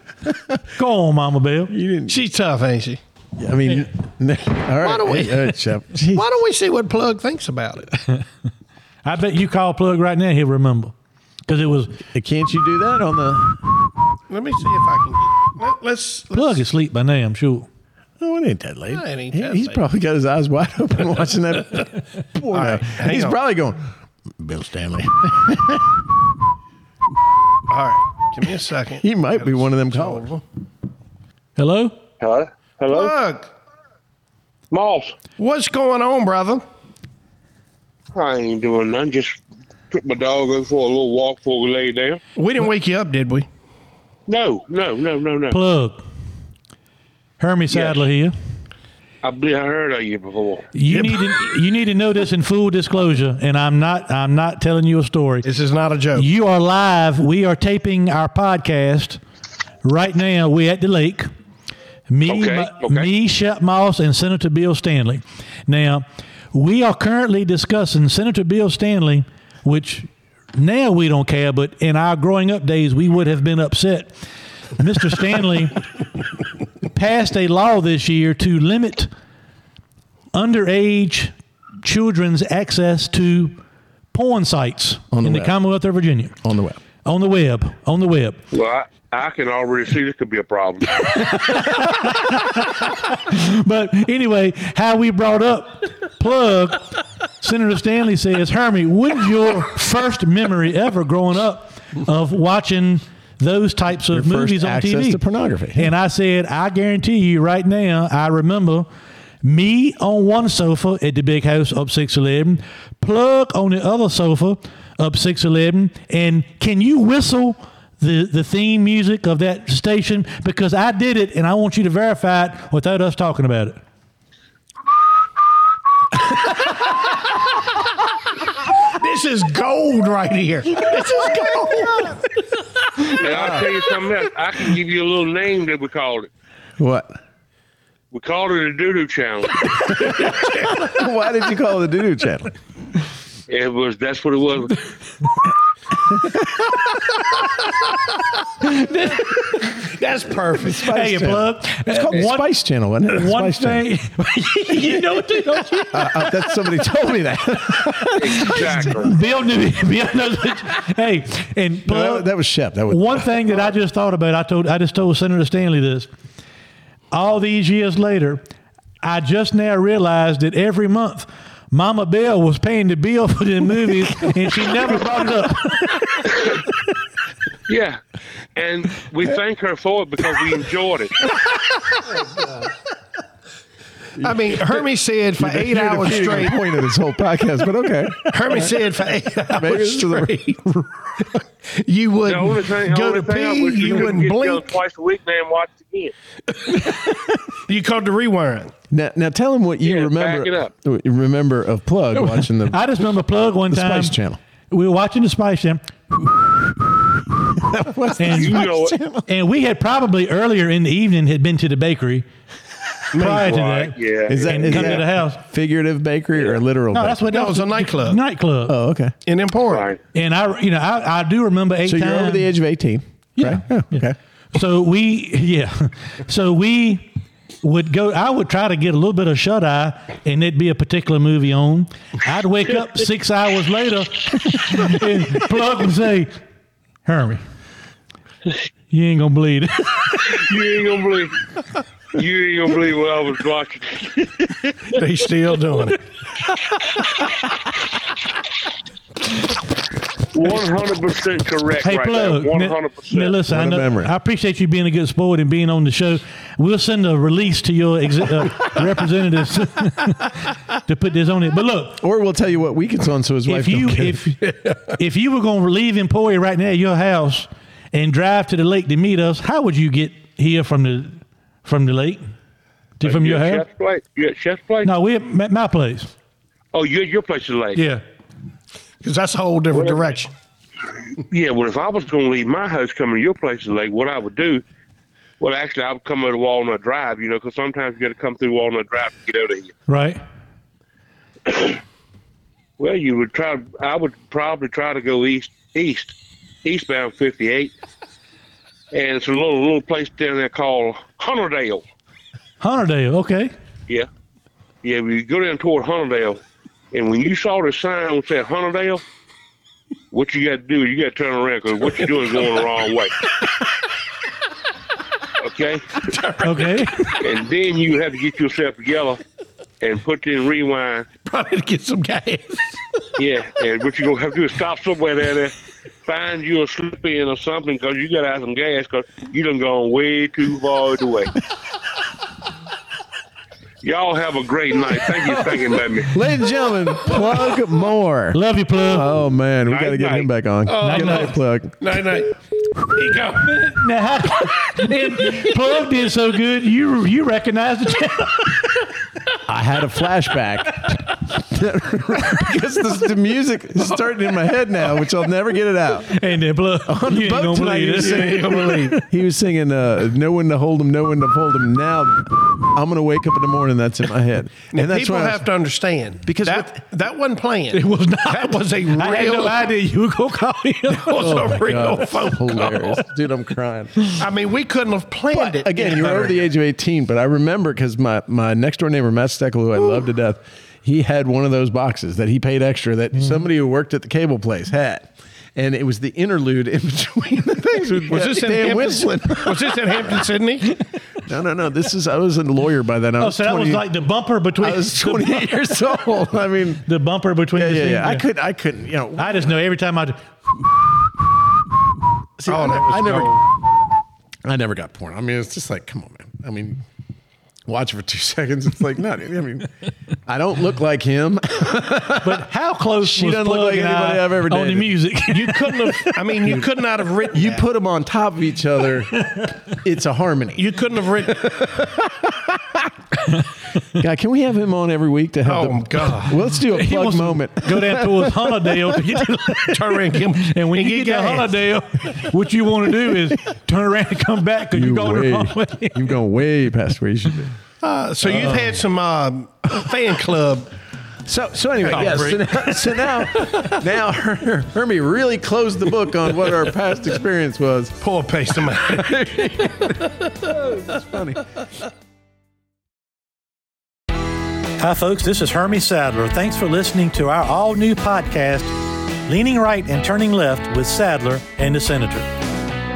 Go on, Mama Bill. You didn't. She's tough, ain't she? I mean, [laughs] all right. don't we- Hey, Shep. [laughs] Jeez. Why don't we see what Plug thinks about it? I bet you call Plug right now, he'll remember. Because it was Can't you do that on the? Let me see if I can get. Let, let's, Plug let's asleep by now, I'm sure. Oh, it ain't that late. No, it ain't He- that he's late. probably got his eyes wide open watching that porno. right, he's on. probably going, Bill Stanley. [laughs] All right, give me a second. He might be one of them callers. Hello? Hello? Hello? Plug, Moss. what's going on, brother? I ain't doing nothing. Just took my dog over for a little walk before we lay down. We didn't wake you up, did we? No, no, no, no, no. Plug. Hermie Sadler here. I believe I heard of you before. You need to you need to know this in full disclosure, and I'm not I'm not telling you a story. This is not a joke. You are live. We are taping our podcast right now. We at the lake. Me, Okay, my- okay. me, Shep Moss, and Senator Bill Stanley. Now, we are currently discussing Senator Bill Stanley, which now we don't care, but in our growing up days, we would have been upset. Mr. Stanley [laughs] passed a law this year to limit underage children's access to porn sites On the in the. Commonwealth of Virginia. on the web. On the web. On the web. Well, I, I can already see this could be a problem. [laughs] But anyway, how we brought up plug, Senator Stanley says, Hermie, when's your first memory ever growing up of watching those types of Your first movies on access TV? to pornography. And I said, I guarantee you right now, I remember me on one sofa at the big house up 611, plug on the other sofa up 611, and can you whistle the, the theme music of that station? Because I did it, and I want you to verify it without us talking about it. [laughs] this is gold right here. [laughs] Oh this is gold. [laughs] and I'll tell you something else. I can give you a little name that we called it. What? We called it a doo-doo channel. [laughs] Why did you call it the doo doo channel? It was that's what it was. [laughs] That's perfect. Hey, you Channel. plug. It's called the one, Spice Channel, isn't it? One Spice Channel. thing. [laughs] you know what, don't you? Uh, uh, that's somebody told me that. Exactly. Bill knew. Bill knows. it. Hey, and No, that, that was Shep. That was One thing that I just thought about, I told, I just told Senator Stanley this. All these years later, I just now realized that every month, Mama Bell was paying the bill for the movies, and she never brought it up. [laughs] Yeah. And we thank her for it because we enjoyed it. [laughs] Oh, I mean, Hermie said for eight You're hours straight. point of this whole podcast, but okay. Hermie said for eight hours it's straight. [laughs] you The only wouldn't thing, go to pee. wish we You wouldn't get blink. twice a week man. and watch it again. [laughs] You called the rewind. Now, now tell him what you Yeah, remember. back it up. Remember of Plug [laughs] watching the I just remember Plug one The time. Spice Channel. We were watching the Spice Channel. and, You know it. and we had probably earlier in the evening had been to the bakery prior to Right, that. yeah. Is that, And is come that to the house. figurative bakery or literal? No, that's what That was a nightclub. Nightclub. Oh, okay. in Emporia. Right. And I, you know, I, I do remember eight So you're times. over the age of eighteen. Yeah. Right? Oh, okay. So we, [laughs] yeah. So we would go. I would try to get a little bit of shut eye, and there'd be a particular movie on. I'd wake up six hours later, [laughs] and plug and say, "Hermie, you ain't gonna bleed. [laughs] You ain't gonna believe. You ain't gonna believe what I was watching. [laughs] They still doing it. One hundred percent correct. Hey, right plug. One Now, hundred now percent. listen, I, know. I appreciate you being a good sport and being on the show. We'll send a release to your exi- uh, [laughs] representatives [laughs] to put this on it. But look, Or we'll tell you what week it's on, so his wife if you don't get if if you were going to leave Emporia right now, your house, and drive to the lake to meet us, how would you get here from the from the lake to uh, from your house? Shep's place? You at Shep's place? No, we at my, my place. Oh, you your place is late. Yeah. Because that's a whole different direction. Yeah, well, if I was going to leave my house coming to your place is late, what I would do, well, actually, I would come out of Walnut Drive, you know, because sometimes you got to come through Walnut Drive to get out of here. Right. [coughs] Well, you would try. I would probably try to go east, east, eastbound 58, and it's a little little place down there called Hunterdale. Hunterdale. Okay. Yeah, yeah. We go down toward Hunterdale, and when you saw the sign that said Hunterdale, what you got to do is you got to turn around because what you're doing is going the wrong way. Okay, Okay. and then you have to get yourself together and put in rewind. [laughs] Probably to get some gas. [laughs] Yeah, and what you're gonna have to do is stop somewhere there, there find you a slip in or something because you gotta have some gas because you done gone way too far away. [laughs] Y'all have a great night. Thank you for thinking about me. Ladies and gentlemen, Plug Moore. Love you, plug. Oh man, we got to Night, get him back on. Night, Good night. night, Plug. Night night. Here you go. now, how, and plug did so good. You you recognize the channel. I had a flashback [laughs] because the, the music is starting in my head now, which I'll never get it out. And then blood. On the you boat tonight, he was singing, You ain't gonna believe it. he was singing uh, "No one to hold him, no one to hold him." Now I'm gonna wake up in the morning. That's in my head, Now, and that's people why I have was- to understand Because that that wasn't planned. It was not. That was a real. I had no idea you were going to call him. That was a real God, phone call. dude. I'm crying. I mean, we couldn't have planned it. Again, you were over the age of 18, but I remember because my, my next door neighbor, Matt Steckel, who I love to death, he had one of those boxes that he paid extra that Mm-hmm. somebody who worked at the cable place had. And it was the interlude in [laughs] between the things with Was this in Hampton? Was this in Hampton, Sydney? [laughs] No, no, no. This is, I was a lawyer by then. I Oh, so that was like the bumper between. I was [laughs] 28 years old. I mean, The bumper between yeah, the yeah, yeah. I could, I couldn't, you know, I just know every time I. see, Oh, I, I never. I never got porn. I mean, it's just like, come on, man. I mean, watch it for two [laughs] seconds. It's like, not. I mean, I don't look like him. [laughs] But how close She was doesn't look Plug like and anybody I I've ever on the dated. music? [laughs] You couldn't have. I mean, you could not have written. You that. put them on top of each other, it's a harmony. You couldn't have written. [laughs] God, can we have him on every week to have Oh, the God. Well, let's do a He plug wants to moment. Go down towards Hollydale to get to Turn around and him- And when and you get get to gas. Hollydale, what you want to do is turn around and come back because You you're going the way, wrong way. you've gone way past where you should be. Uh, so you've had some uh, fan club. So, so anyway, Oh, yes. So now, so now, now Her- Hermie really closed the book on what our past experience was. Poor paste of mine. [laughs] Funny. Hi, folks. This is Hermie Sadler. Thanks for listening to our all new podcast, Leaning Right and Turning Left with Sadler and the Senator.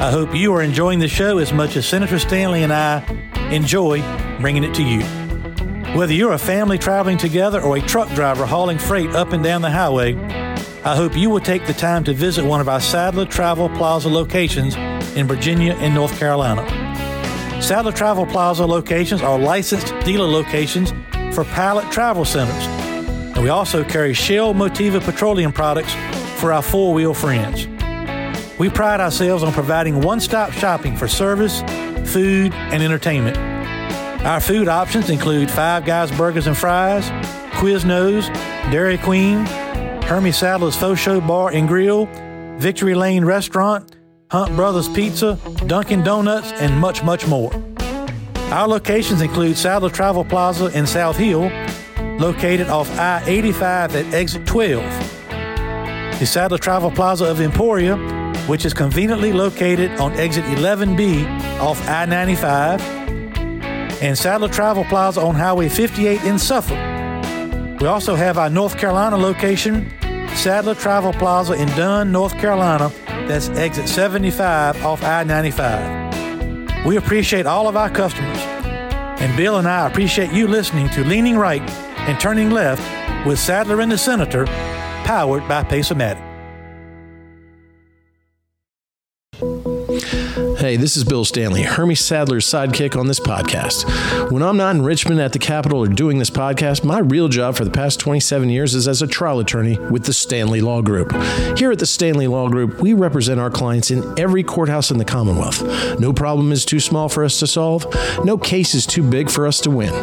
I hope you are enjoying the show as much as Senator Stanley and I enjoy bringing it to you. Whether you're a family traveling together or a truck driver hauling freight up and down the highway, I hope you will take the time to visit one of our Sadler Travel Plaza locations in Virginia and North Carolina. Sadler Travel Plaza locations are licensed dealer locations for Pilot Travel Centers. And we also carry Shell Motiva petroleum products for our four wheel friends. We pride ourselves on providing one stop shopping for service, food, and entertainment. Our food options include Five Guys Burgers and Fries, Quiznos, Dairy Queen, Hermie Sadler's Faux Show Bar and Grill, Victory Lane Restaurant, Hunt Brothers Pizza, Dunkin' Donuts, and much, much more. Our locations include Sadler Travel Plaza in South Hill, located off I 85 at exit 12. The Sadler Travel Plaza of Emporia, which is conveniently located on exit 11B off I 95, and Sadler Travel Plaza on Highway 58 in Suffolk. We also have our North Carolina location, Sadler Travel Plaza in Dunn, North Carolina, that's exit 75 off I 95. We appreciate all of our customers. And Bill and I appreciate you listening to Leaning Right and Turning Left with Sadler and the Senator, powered by Pace-O-Matic. Hey, this is Bill Stanley, Hermie Sadler's sidekick on this podcast. When I'm not in Richmond at the Capitol or doing this podcast, my real job for the past 27 years is as a trial attorney with the Stanley Law Group. Here at the Stanley Law Group, we represent our clients in every courthouse in the Commonwealth. No problem is too small for us to solve, no case is too big for us to win.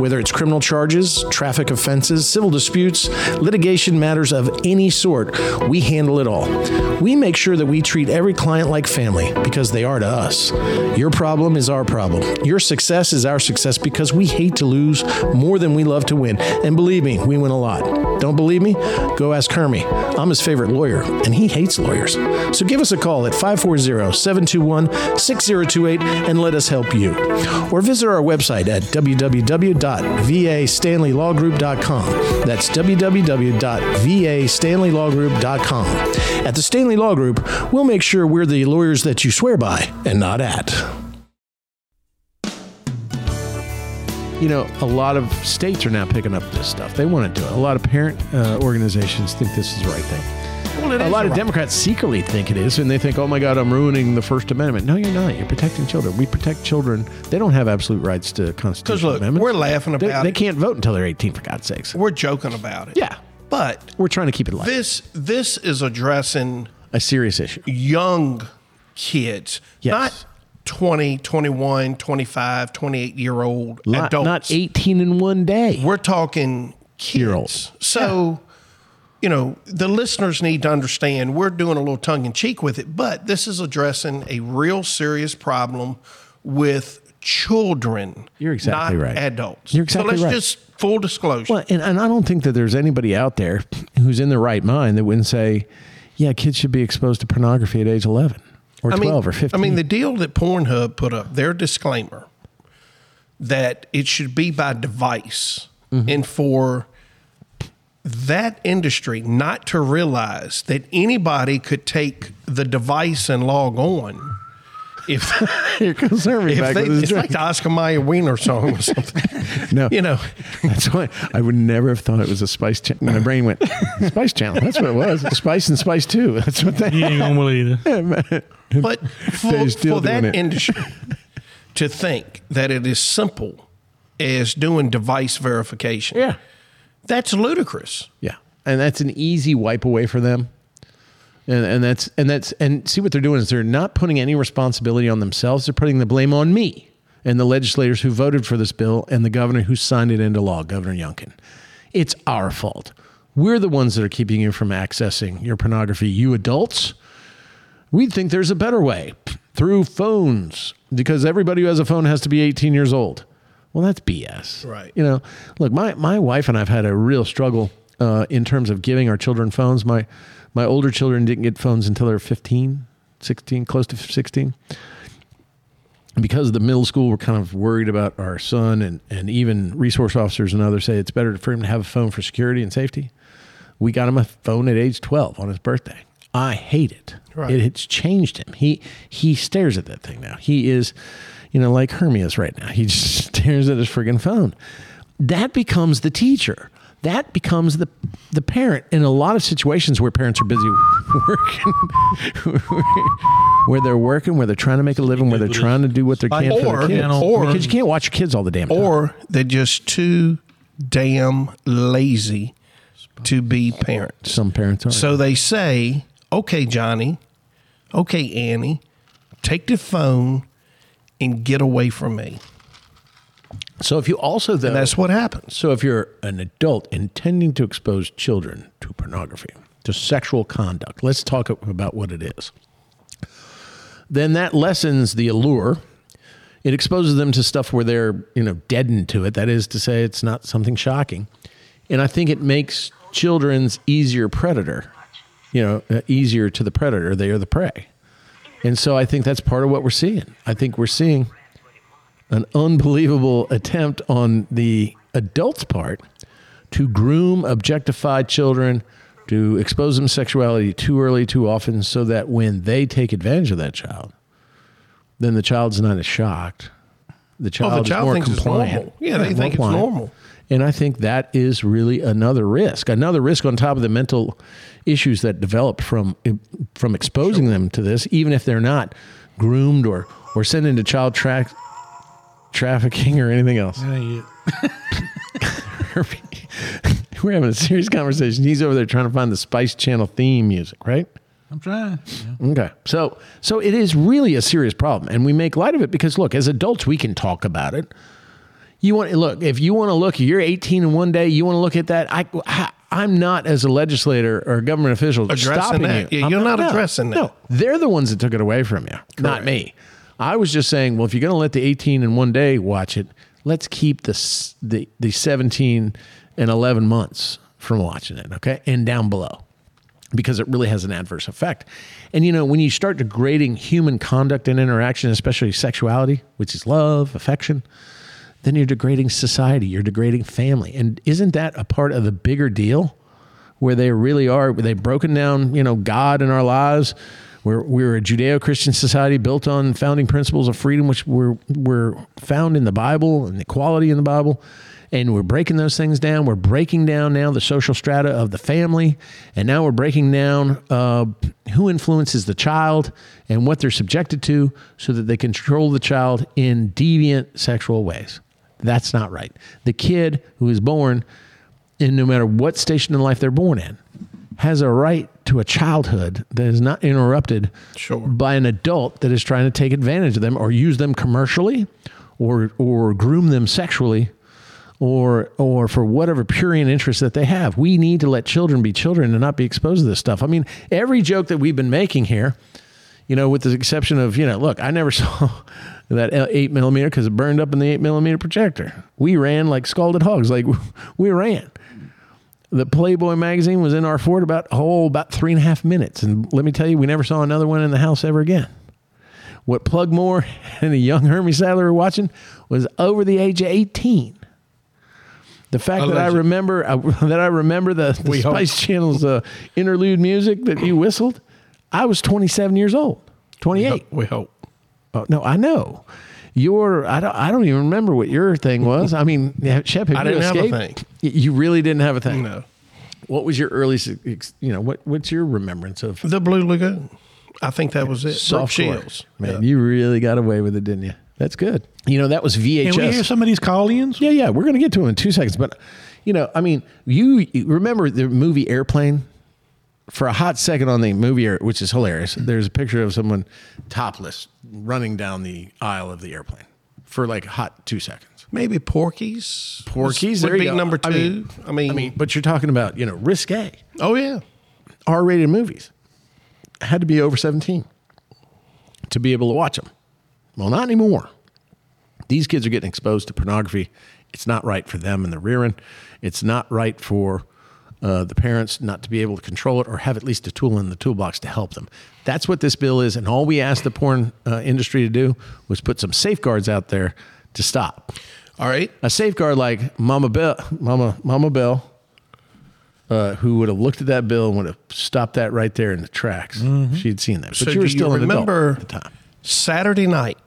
Whether it's criminal charges, traffic offenses, civil disputes, litigation matters of any sort, we handle it all. We make sure that we treat every client like family because they are to us. Your problem is our problem. Your success is our success because we hate to lose more than we love to win. And believe me, we win a lot. Don't believe me? Go ask Hermie. I'm his favorite lawyer, and he hates lawyers. So give us a call at 540 721 6028 and let us help you. Or visit our website at www.vastanleylawgroup.com. That's www.vastanleylawgroup.com. At the Stanley Law Group, we'll make sure we're the lawyers that you swear by and not at. You know, a lot of states are now picking up this stuff. They want to do it. A lot of parent uh, organizations think this is the right thing. Well, it a lot of right. Democrats secretly think it is, and they think, "Oh my God, I'm ruining the First Amendment." No, you're not. You're protecting children. We protect children. They don't have absolute rights to constitutional look, amendments. we're laughing about they it. They can't vote until they're 18, for God's sakes. We're joking about it. Yeah, But we're trying to keep it light. this this is addressing a serious issue. young kids, Yes. not 20, 21, 25, 28 year old Not, adults. not 18 in one day. We're talking kids. So, you know, the listeners need to understand we're doing a little tongue in cheek with it, but this is addressing a real serious problem with children. You're exactly not right. Adults. You're exactly so let's right. just full disclosure. Well, and, and I don't think that there's anybody out there who's in their right mind that wouldn't say, yeah, kids should be exposed to pornography at age 11 or I 12 mean, or 15. I mean, the deal that Pornhub put up, their disclaimer that it should be by device, Mm-hmm. and for that industry not to realize that anybody could take the device and log on. If, [laughs] Here comes Hermie if back they, with his it's like drink. the Oscar Mayer Wiener song or something. [laughs] No. you know, That's why I would never have thought it was a Spice Channel. My brain went, Spice Channel. That's what it was. Spice and Spice 2. [laughs] That's what they You ain't gonna believe it. But for, still for that it. industry to think that it is simple as doing device verification, Yeah. that's ludicrous. Yeah, and that's an easy wipe away for them. And, and that's and that's and see what they're doing is they're not putting any responsibility on themselves. They're putting the blame on me and the legislators who voted for this bill and the governor who signed it into law, Governor Youngkin. It's our fault. We're the ones that are keeping you from accessing your pornography. You adults, we think there's a better way through phones because everybody who has a phone has to be 18 years old. Well, that's BS. Right. You know, look, my, my wife and I've had a real struggle uh, in terms of giving our children phones. My, my older children didn't get phones until they were 15, 16, close to 16. And because the middle school, we're kind of worried about our son, and, and even resource officers and others say it's better for him to have a phone for security and safety. We got him a phone at age 12 on his birthday. I hate it. Right. It, it's changed him. He he stares at that thing now. He is, you know, like Hermias right now. He just [laughs] stares at his friggin' phone. That becomes the teacher. That becomes the the parent in a lot of situations where parents are busy [laughs] working, where they're working, where they're trying to make a living, where they're trying to do what they can for Or- their kids. or- because you can't watch your kids all the damn time. Or they're just too damn lazy to be parents. some parents are. So they say, okay, Johnny, okay, Annie, take the phone and get away from me. So if you also though, And that's what happens. So if you're an adult intending to expose children to pornography, to sexual conduct, let's talk about what it is. Then that lessens the allure. It exposes them to stuff where they're, you know, deadened to it. That is to say, it's not something shocking. And I think it makes children's easier predator, you know, uh, easier to the predator. They are the prey. And so I think that's part of what we're seeing. I think we're seeing an unbelievable attempt on the adult's part to groom, objectify children, to expose them to sexuality too early, too often, so that when they take advantage of that child, then the child's not as shocked. The child, Oh, the is more compliant. Yeah, they think it's normal. And I think that is really another risk. Another risk on top of the mental issues that develop from from exposing them to this, even if they're not groomed or or sent into child tra- trafficking or anything else. That ain't. [laughs] We're having a serious conversation. He's over there trying to find the Spice Channel theme music, right? I'm trying. Yeah. Okay. So so it is really a serious problem and we make light of it because look, as adults we can talk about it. You want look, if you want to look, you're 18 and one day, you want to look at that, I I'm not as a legislator or a government official Addressing stopping that. you. Yeah, I'm you're not no, addressing that. No, they're the ones that took it away from you, not me. I was just saying, well, if you're going to let the 18 and one day watch it, let's keep the the the 17 and 11 months from watching it, okay? And down below because it really has an adverse effect. And you know, when you start degrading human conduct and interaction, especially sexuality, which is love, affection, then you're degrading society, you're degrading family. And isn't that a part of the bigger deal where they really are, where they've broken down, you know, God in our lives? We're, we're a Judeo Christian society built on founding principles of freedom, which were, were found in the Bible and equality in the Bible and we're breaking those things down. We're breaking down now the social strata of the family, and now we're breaking down uh, who influences the child and what they're subjected to, so that they control the child in deviant sexual ways. That's not right. The kid who is born, in no matter what station in life they're born in, has a right to a childhood that is not interrupted Sure. by an adult that is trying to take advantage of them or use them commercially or or groom them sexually or or for whatever prurient interest that they have. We need to let children be children and not be exposed to this stuff. I mean, every joke that we've been making here, you know, with the exception of, you know, look, I never [laughs] saw that eight millimeter because it burned up in the eight millimeter projector. We ran like scalded hogs, like [laughs] we ran. The Playboy magazine was in our fort about oh about three and a half minutes, and let me tell you, we never saw another one in the house ever again. What Plug Moore [laughs] and the young Hermie Sadler were watching was over the age of eighteen. The fact that I remember [laughs] that I remember the, the We hope. Spice Channel's uh, interlude music that you whistled, I was 27 years old, 28. We hope. Oh, no, I know. Your I don't I don't even remember what your thing was. I mean, yeah, Shep, have I you didn't have a thing. You really didn't have a thing. No. What was your earliest, you know, what what's your remembrance of The Blue Lagoon. I think that was it. Soft? Shields. Man, you really got away with it, didn't you? That's good. You know, that was VHS. Can we hear some of these call-ins? Yeah, yeah, we're going to get to them in two seconds. But, you know, I mean, you, you remember the movie Airplane? For a hot second on the movie, which is hilarious, there's a picture of someone topless running down the aisle of the airplane for like a hot two seconds. Maybe Porky's. Porky's, would there you be go. number two. I mean- I mean, I mean, but you're talking about, you know, risque, oh yeah. R rated movies. Had to be over 17 to be able to watch them. Well, not anymore. These kids are getting exposed to pornography. It's not right for them and the rearing. It's not right for uh, the parents not to be able to control it or have at least a tool in the toolbox to help them. That's what this bill is. And all we asked the porn uh, industry to do was put some safeguards out there to stop. All right. A safeguard like Mama Bell, Mama Mama Bell, uh, who would have looked at that bill and would have stopped that right there in the tracks. if She'd seen that, but So you were still you remember at the time. Saturday night,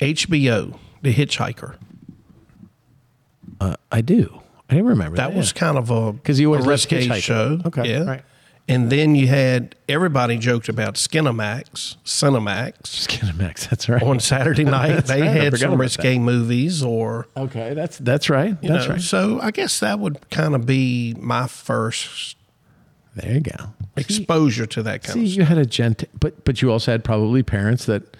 HBO, The Hitchhiker. I do. I didn't remember that. That was kind of a because you always a risque show. Okay, yeah. right. And then you had everybody joked about Skinamax, Cinemax Skinamax. That's right. on Saturday [laughs] night. That's they right. I had forgot some about risque movies or okay, that's that's right. you That's know. right. So I guess that would kind of be my first There you go. exposure to that kind See, of you had a gent, but but you also had probably parents that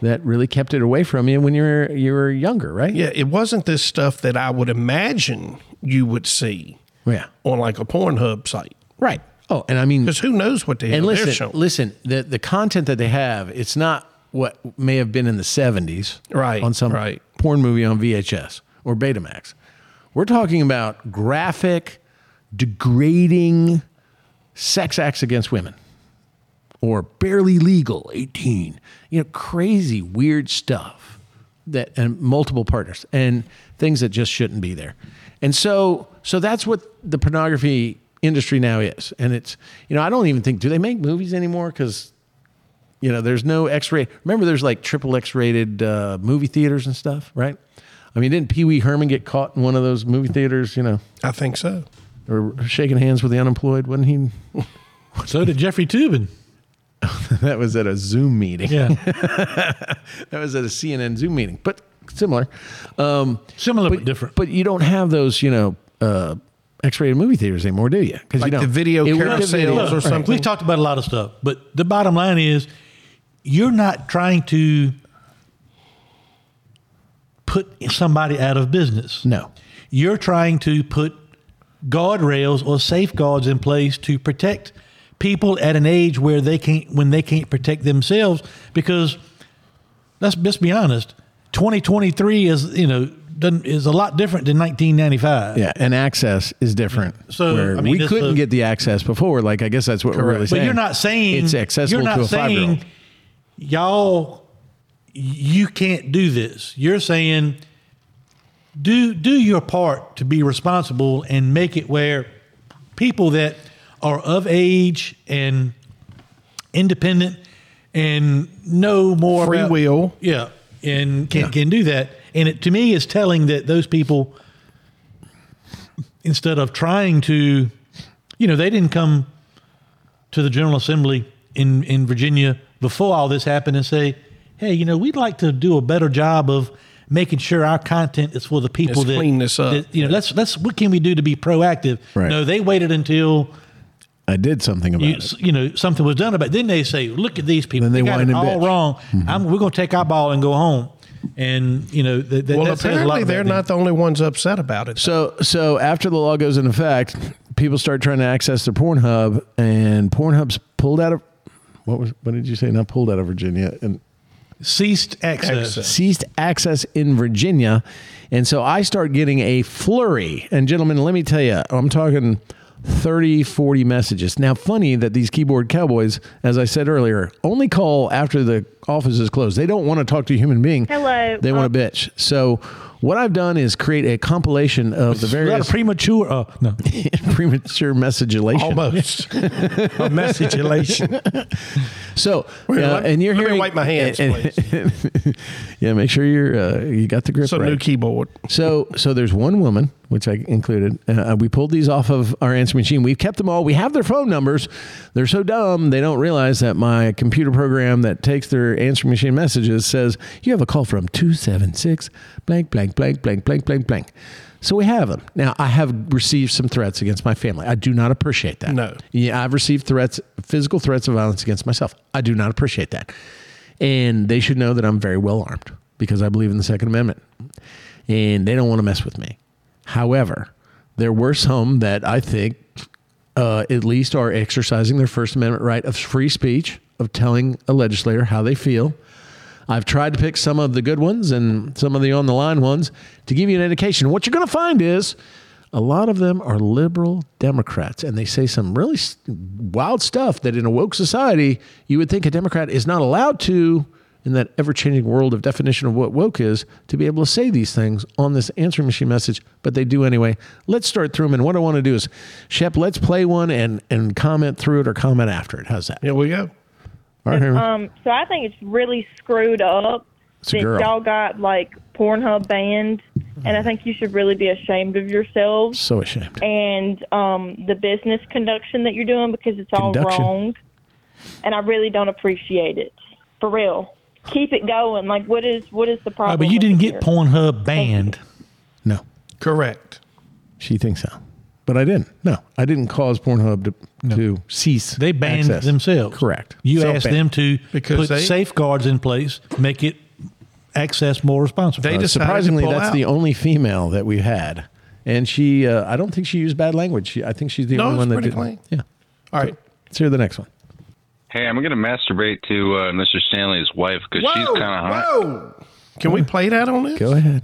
that really kept it away from you when you were you were younger, right? Yeah, it wasn't this stuff that I would imagine you would see Yeah. on like a Pornhub site. Right. Oh, and I mean, Because who knows what the hell and they're listen, showing. listen, the the content that they have, it's not what may have been in the seventies, Right, On some right. porn movie on VHS or Betamax. We're talking about graphic, degrading sex acts against women, or barely legal eighteen. You know, crazy, weird stuff that and multiple partners and things that just shouldn't be there. And so so that's what the pornography industry now is. And it's you know, I don't even think do they make movies anymore cuz you know, there's no X-ray. Remember there's like triple X-rated uh, movie theaters and stuff, right? I mean, didn't Pee Wee Herman get caught in one of those movie theaters, you know, I think so. or shaking hands with the unemployed? Wasn't he? So did Jeffrey Toobin. [laughs] that was at a Zoom meeting. Yeah. [laughs] That was at a CNN Zoom meeting, but similar. Um, Similar but, different. But you don't have those, you know, uh, X-rated movie theaters anymore, do you? Because Like you the don't. video It carousels or Look, something. We've talked about a lot of stuff, but the bottom line is you're not trying to put somebody out of business. No. You're trying to put guardrails or safeguards in place to protect people at an age where they can't when they can't protect themselves because let's let's be honest 2023 is you know is a lot different than 1995 Yeah, and access is different. So, I mean, we couldn't a- get the access before. Like I guess that's what we're really saying. But you're not saying it's accessible You're not to a saying five-year-old. y'all. You can't do this. You're saying do do your part to be responsible and make it where people that are of age and independent and know more Free about- will. yeah, and can can do that. And it to me is telling that those people instead of trying to, you know, they didn't come to the General Assembly in, in Virginia before all this happened and say, hey, you know, we'd like to do a better job of making sure our content is for the people Let's that clean this up. that, you know, let's let's what can we do to be proactive? Right. No, they waited until I did something about you, it. you know something was done about. it. Then they say, "Look at these people. Then they got whine it all bitch. Mm-hmm. wrong. I'm, we're going to take our ball and go home." And you know, that, that, Well, that says a lot apparently they're not the only ones upset about it. So so after the law goes into effect, people start trying to access their Pornhub, and Pornhub's pulled out of what was what did you say? Not pulled out of Virginia and ceased access. Access. ceased access in Virginia, and so I start getting a flurry. And gentlemen, let me tell you, I'm talking 30, 40 messages. Now, funny that these keyboard cowboys, as I said earlier, only call after the office is closed. They don't want to talk to a human being. Hello. They want to bitch. So. What I've done is create a compilation of the Is that a various premature? Uh, no, [laughs] premature messageulation. Almost a message elation. So, Wait, uh, let- and you're let me wipe my hands, [laughs] yeah, make sure you're uh, you got the grip So right. new keyboard. So, so there's one woman, which I included. Uh, we pulled these off of our answer machine. We've kept them all. We have their phone numbers. They're so dumb they don't realize that my computer program that takes their answer machine messages says you have a call from two seven six blank blank blank blank blank blank blank. So we have them. Now I have received some threats against my family. I do not appreciate that. No. Yeah, I've received threats, physical threats of violence against myself. I do not appreciate that. And they should know that I'm very well armed because I believe in the Second Amendment. And they don't want to mess with me. However, there were some that I think uh, at least are exercising their First Amendment right of free speech, of telling a legislator how they feel. I've tried to pick some of the good ones and some of the on the line ones to give you an indication. What you're going to find is a lot of them are liberal Democrats, and they say some really wild stuff that in a woke society, you would think a Democrat is not allowed to, in that ever changing world of definition of what woke is, to be able to say these things on this answering machine message, but they do anyway. Let's start through them. And what I want to do is, Shep, let's play one and, and comment through it or comment after it. How's that? Here we go. All right, Henry? Um, so I think it's really screwed up It's that girl. y'all got like Pornhub banned, and I think you should really be ashamed of yourselves so ashamed. and um, the business conduction that you're doing because it's all Conduction. wrong, and I really don't appreciate it for real. Keep it going. Like, what is what is the Uh, problem? but you didn't get here? Pornhub banned. No. Correct. She thinks so. But I didn't. No, I didn't cause Pornhub to, to cease. They banned access. themselves. Correct. You Self-ban. asked them to Because put they- safeguards in place, make it access more responsibly. They Uh, decided to surprisingly, pull that's out. the only female that we've had, and she. Uh, I don't think she used bad language. She, I think she's the No, only one that pretty did. clean. Yeah. All right. Let's hear the next one. Hey, I'm gonna masturbate to uh, Mr. Stanley's wife because she's kind of hot. whoa. Can we play that on this? Go ahead.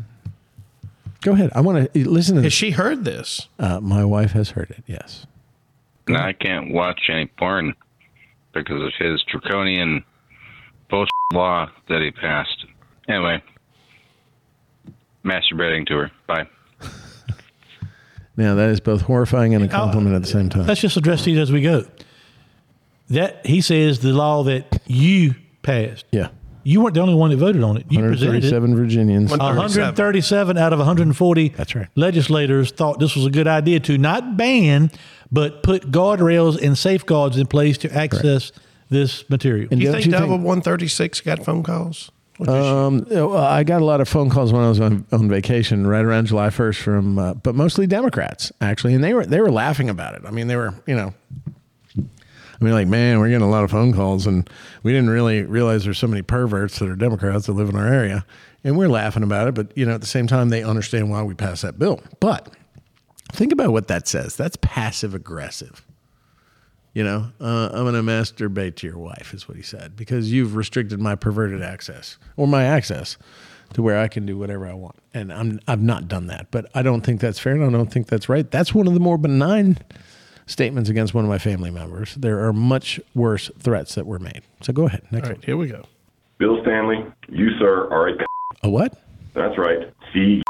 Go ahead. I want to listen to Has this. she heard this? Uh, my wife has heard it. Yes. And I can't watch any porn because of his draconian bullshit law that he passed. Anyway, masturbating to her. Bye. [laughs] Now that is both horrifying and a compliment at the same time. Let's just address these as we go. That he says the law that you passed. Yeah. You weren't the only one that voted on it. You presented it. 137 Virginians. 137 out of 140 That's right. legislators thought this was a good idea to not ban, but put guardrails and safeguards in place to access this material. And Do you don't think you Double think- 136 got phone calls? What did she- Um, well, I got a lot of phone calls when I was on, on vacation, right around July first, from uh, but mostly Democrats actually, and they were they were laughing about it. I mean, they were you know, I mean, like man, we're getting a lot of phone calls, and we didn't really realize there's so many perverts that are Democrats that live in our area, and we're laughing about it. But you know, at the same time, they understand why we passed that bill. But think about what that says. That's passive aggressive. You know, uh, I'm going to masturbate to your wife, is what he said, because you've restricted my perverted access or my access to where I can do whatever I want. And I'm, I've not done that, but I don't think that's fair and I don't think that's right. That's one of the more benign statements against one of my family members. There are much worse threats that were made. So go ahead. Next All right, here we go. Bill Stanley, you, sir, are a. A what? That's right. C.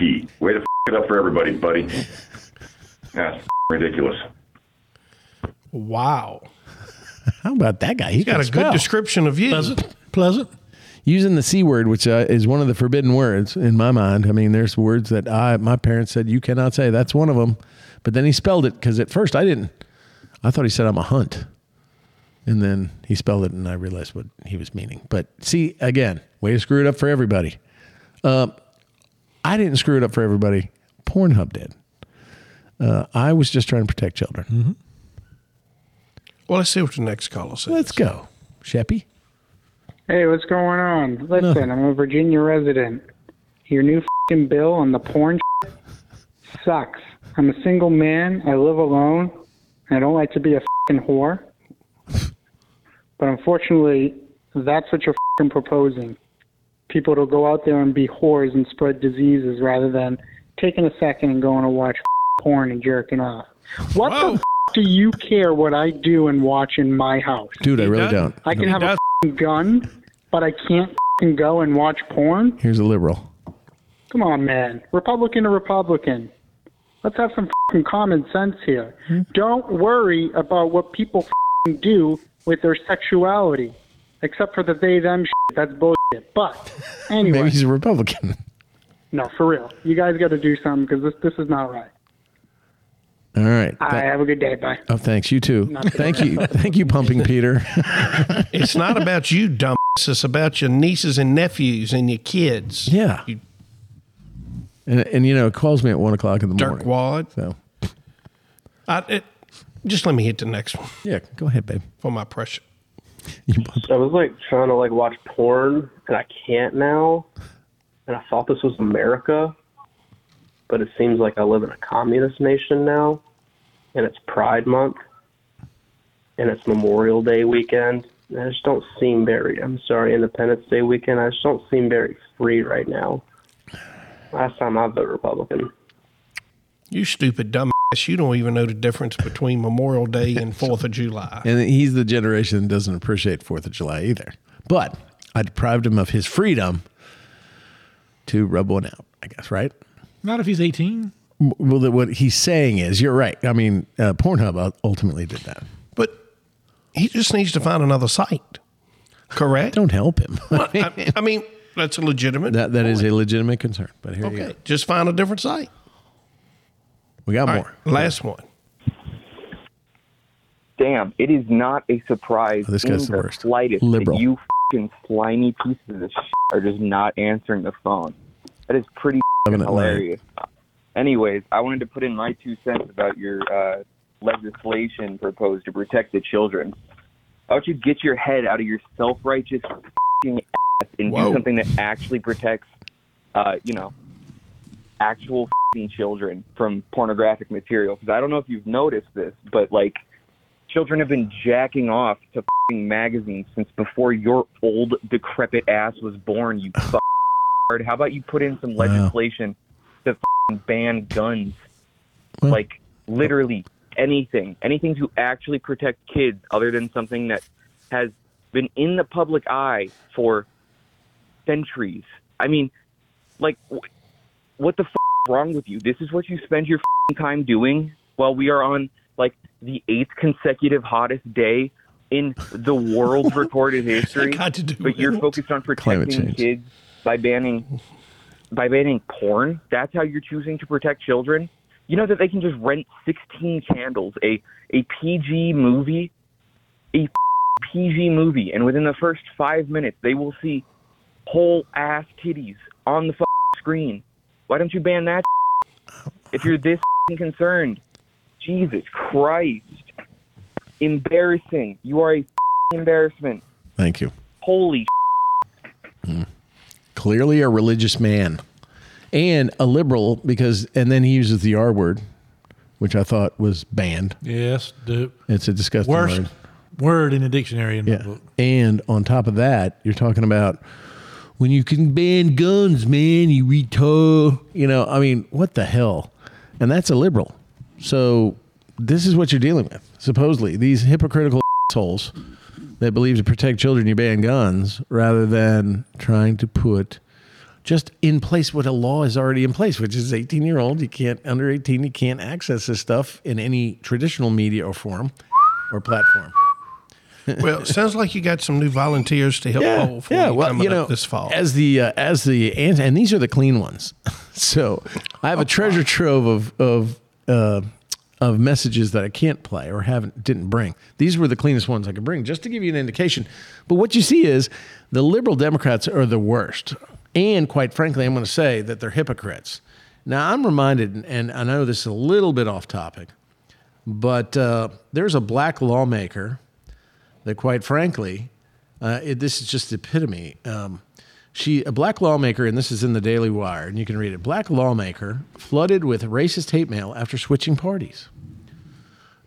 Way to f- it up for everybody, buddy. That's ridiculous. Wow. [laughs] How about that guy? He He's got a spell. good description of you. Pleasant. Pleasant. using the c word, which uh, is one of the forbidden words in my mind. I mean, there's words that I my parents said you cannot say. That's one of them. But then he spelled it because at first I didn't. I thought he said I'm a hunt, and then he spelled it, and I realized what he was meaning. But see, again, way to screw it up for everybody. Uh, I didn't screw it up for everybody. Pornhub did. Uh, I was just trying to protect children. Well, let's see what the next caller says. Let's go, Sheppy. Hey, what's going on? Listen, I'm a Virginia resident. Your new fing bill on the porn sucks. I'm a single man. I live alone. I don't like to be a fing whore. But unfortunately, that's what you're fing proposing. People to go out there and be whores and spread diseases rather than taking a second and going to watch porn and jerking off. What the f- do you care what I do and watch in my house? Dude, I really don't. I can No. have a f***ing gun, but I can't f***ing go and watch porn. Here's a liberal. Come on, man. Republican to Republican. Let's have some f***ing common sense here. Hmm? Don't worry about what people f***ing do with their sexuality, except for the they them shit. That's bullshit. But [laughs] anyway, Maybe he's a Republican. no, for real. You guys got to do something because this this is not right. All right. All right, have a good day. Bye. Oh, thanks. You too. Thank you. [laughs] Thank you, Pumping Peter. it's not about you, dumb. It's about your nieces and nephews and your kids. Yeah. You And, and you know, it calls me at one o'clock in the morning. Dirkwad. So I, it, just let me hit the next one. Yeah, go ahead, babe. For my pressure. I was like trying to like watch porn and I can't now. And I thought this was America, but it seems like I live in a communist nation now. And it's Pride Month. And it's Memorial Day weekend. And I just don't seem very I'm sorry, Independence Day weekend. I just don't seem very free right now. Last time I voted Republican. You stupid dumb ass. You don't even know the difference between Memorial Day and Fourth of July. And he's the generation that doesn't appreciate Fourth of July either. But I deprived him of his freedom to rub one out, I guess, right? Not if he's 18. Well, what he's saying is, you're right. I mean, uh, Pornhub ultimately did that. But he just needs to find another site. Correct? Don't help him. I, I mean, that's a legitimate. That that is a legitimate concern. But here you Okay, go. just find a different site. We got All more. right, last one. Damn, it is not a surprise Oh, this in guy's the the worst. slightest Liberal. that you fucking slimy pieces of shit are just not answering the phone. That is pretty Seven fucking at night. hilarious. Anyways, I wanted to put in my two cents about your uh, legislation proposed to protect the children. How about you get your head out of your self-righteous fucking ass and Whoa. do something that actually protects, uh, you know, actual fucking children from pornographic material? Because I don't know if you've noticed this, but like children have been jacking off to fucking magazines since before your old decrepit ass was born. You. How about you put in some Wow. legislation to fucking ban guns? like literally anything, anything to actually protect kids, other than something that has been in the public eye for centuries. I mean, like, wh- what the f- is wrong with you? This is what you spend your time doing while we are on like the eighth consecutive hottest day in the world's [laughs] recorded history. got to do but you're with- focused on protecting kids by banning by banning porn. That's how you're choosing to protect children. You know that they can just rent 16 candles, a a PG movie, a PG movie, and within the first five minutes they will see whole ass titties on the screen. Why don't you ban that? If you're this concerned, Jesus Christ, embarrassing. You are a embarrassment. Thank you. Holy mm. Clearly a religious man and a liberal because, and then he uses the R word, which I thought was banned. Yes, the It's a disgusting worst word. word in the dictionary in my book. And on top of that, you're talking about when you can ban guns, man, you retard. You know, I mean, what the hell? And that's a liberal. So this is what you're dealing with. Supposedly, these hypocritical assholes that believe to protect children, you ban guns rather than trying to put just in place what a law is already in place, which is 18 year old. You can't, under 18, you can't access this stuff in any traditional media or form or platform. Well, it sounds like you got some new volunteers to help yeah, poll for yeah. you Well, coming you know, up this fall. as the uh, as the and, and these are the clean ones. [laughs] so I have a treasure trove of of uh, of messages that I can't play or haven't didn't bring. These were the cleanest ones I could bring, just to give you an indication. But what you see is the liberal Democrats are the worst, and quite frankly, I'm going to say that they're hypocrites. Now I'm reminded, and I know this is a little bit off topic, But uh, there's a black lawmaker that, quite frankly, uh, it, this is just epitome. Um, she, a black lawmaker, and this is in the Daily Wire, and you can read it. Black lawmaker flooded with racist hate mail after switching parties.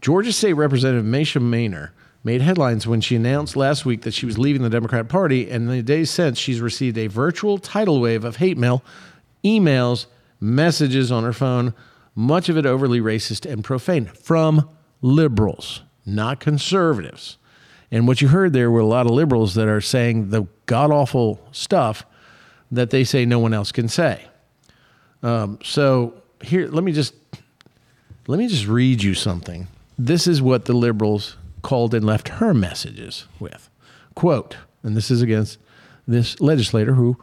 Georgia State Representative Mesha Mainor made headlines when she announced last week that she was leaving the Democrat Party, and in the days since, she's received a virtual tidal wave of hate mail, emails, messages on her phone, much of it overly racist and profane from liberals, not conservatives. And what you heard there were a lot of liberals that are saying the god awful stuff that they say no one else can say. Um, so here, let me just let me just read you something. This is what the liberals called and left her messages with. Quote, and this is against this legislator who,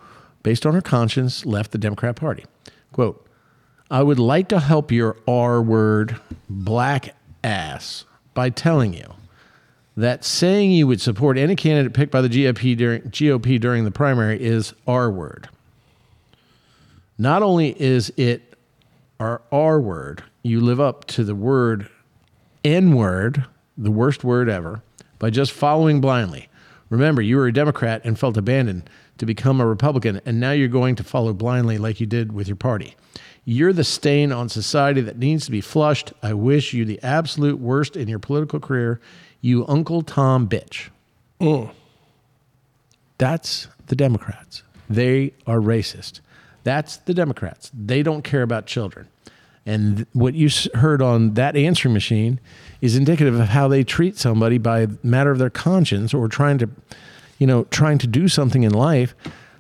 based on her conscience, left the Democrat Party. Quote, I would like to help your R word black ass by telling you that saying you would support any candidate picked by the GOP during, GOP during the primary is R word. Not only is it our R word, you live up to the word N word, the worst word ever, by just following blindly. Remember, you were a Democrat and felt abandoned to become a Republican, and now you're going to follow blindly like you did with your party. You're the stain on society that needs to be flushed. I wish you the absolute worst in your political career, you Uncle Tom bitch. Mm. That's the Democrats. They are racist. That's the Democrats. They don't care about children. And th- what you s- heard on that answering machine is indicative of how they treat somebody by matter of their conscience or trying to, you know, trying to do something in life.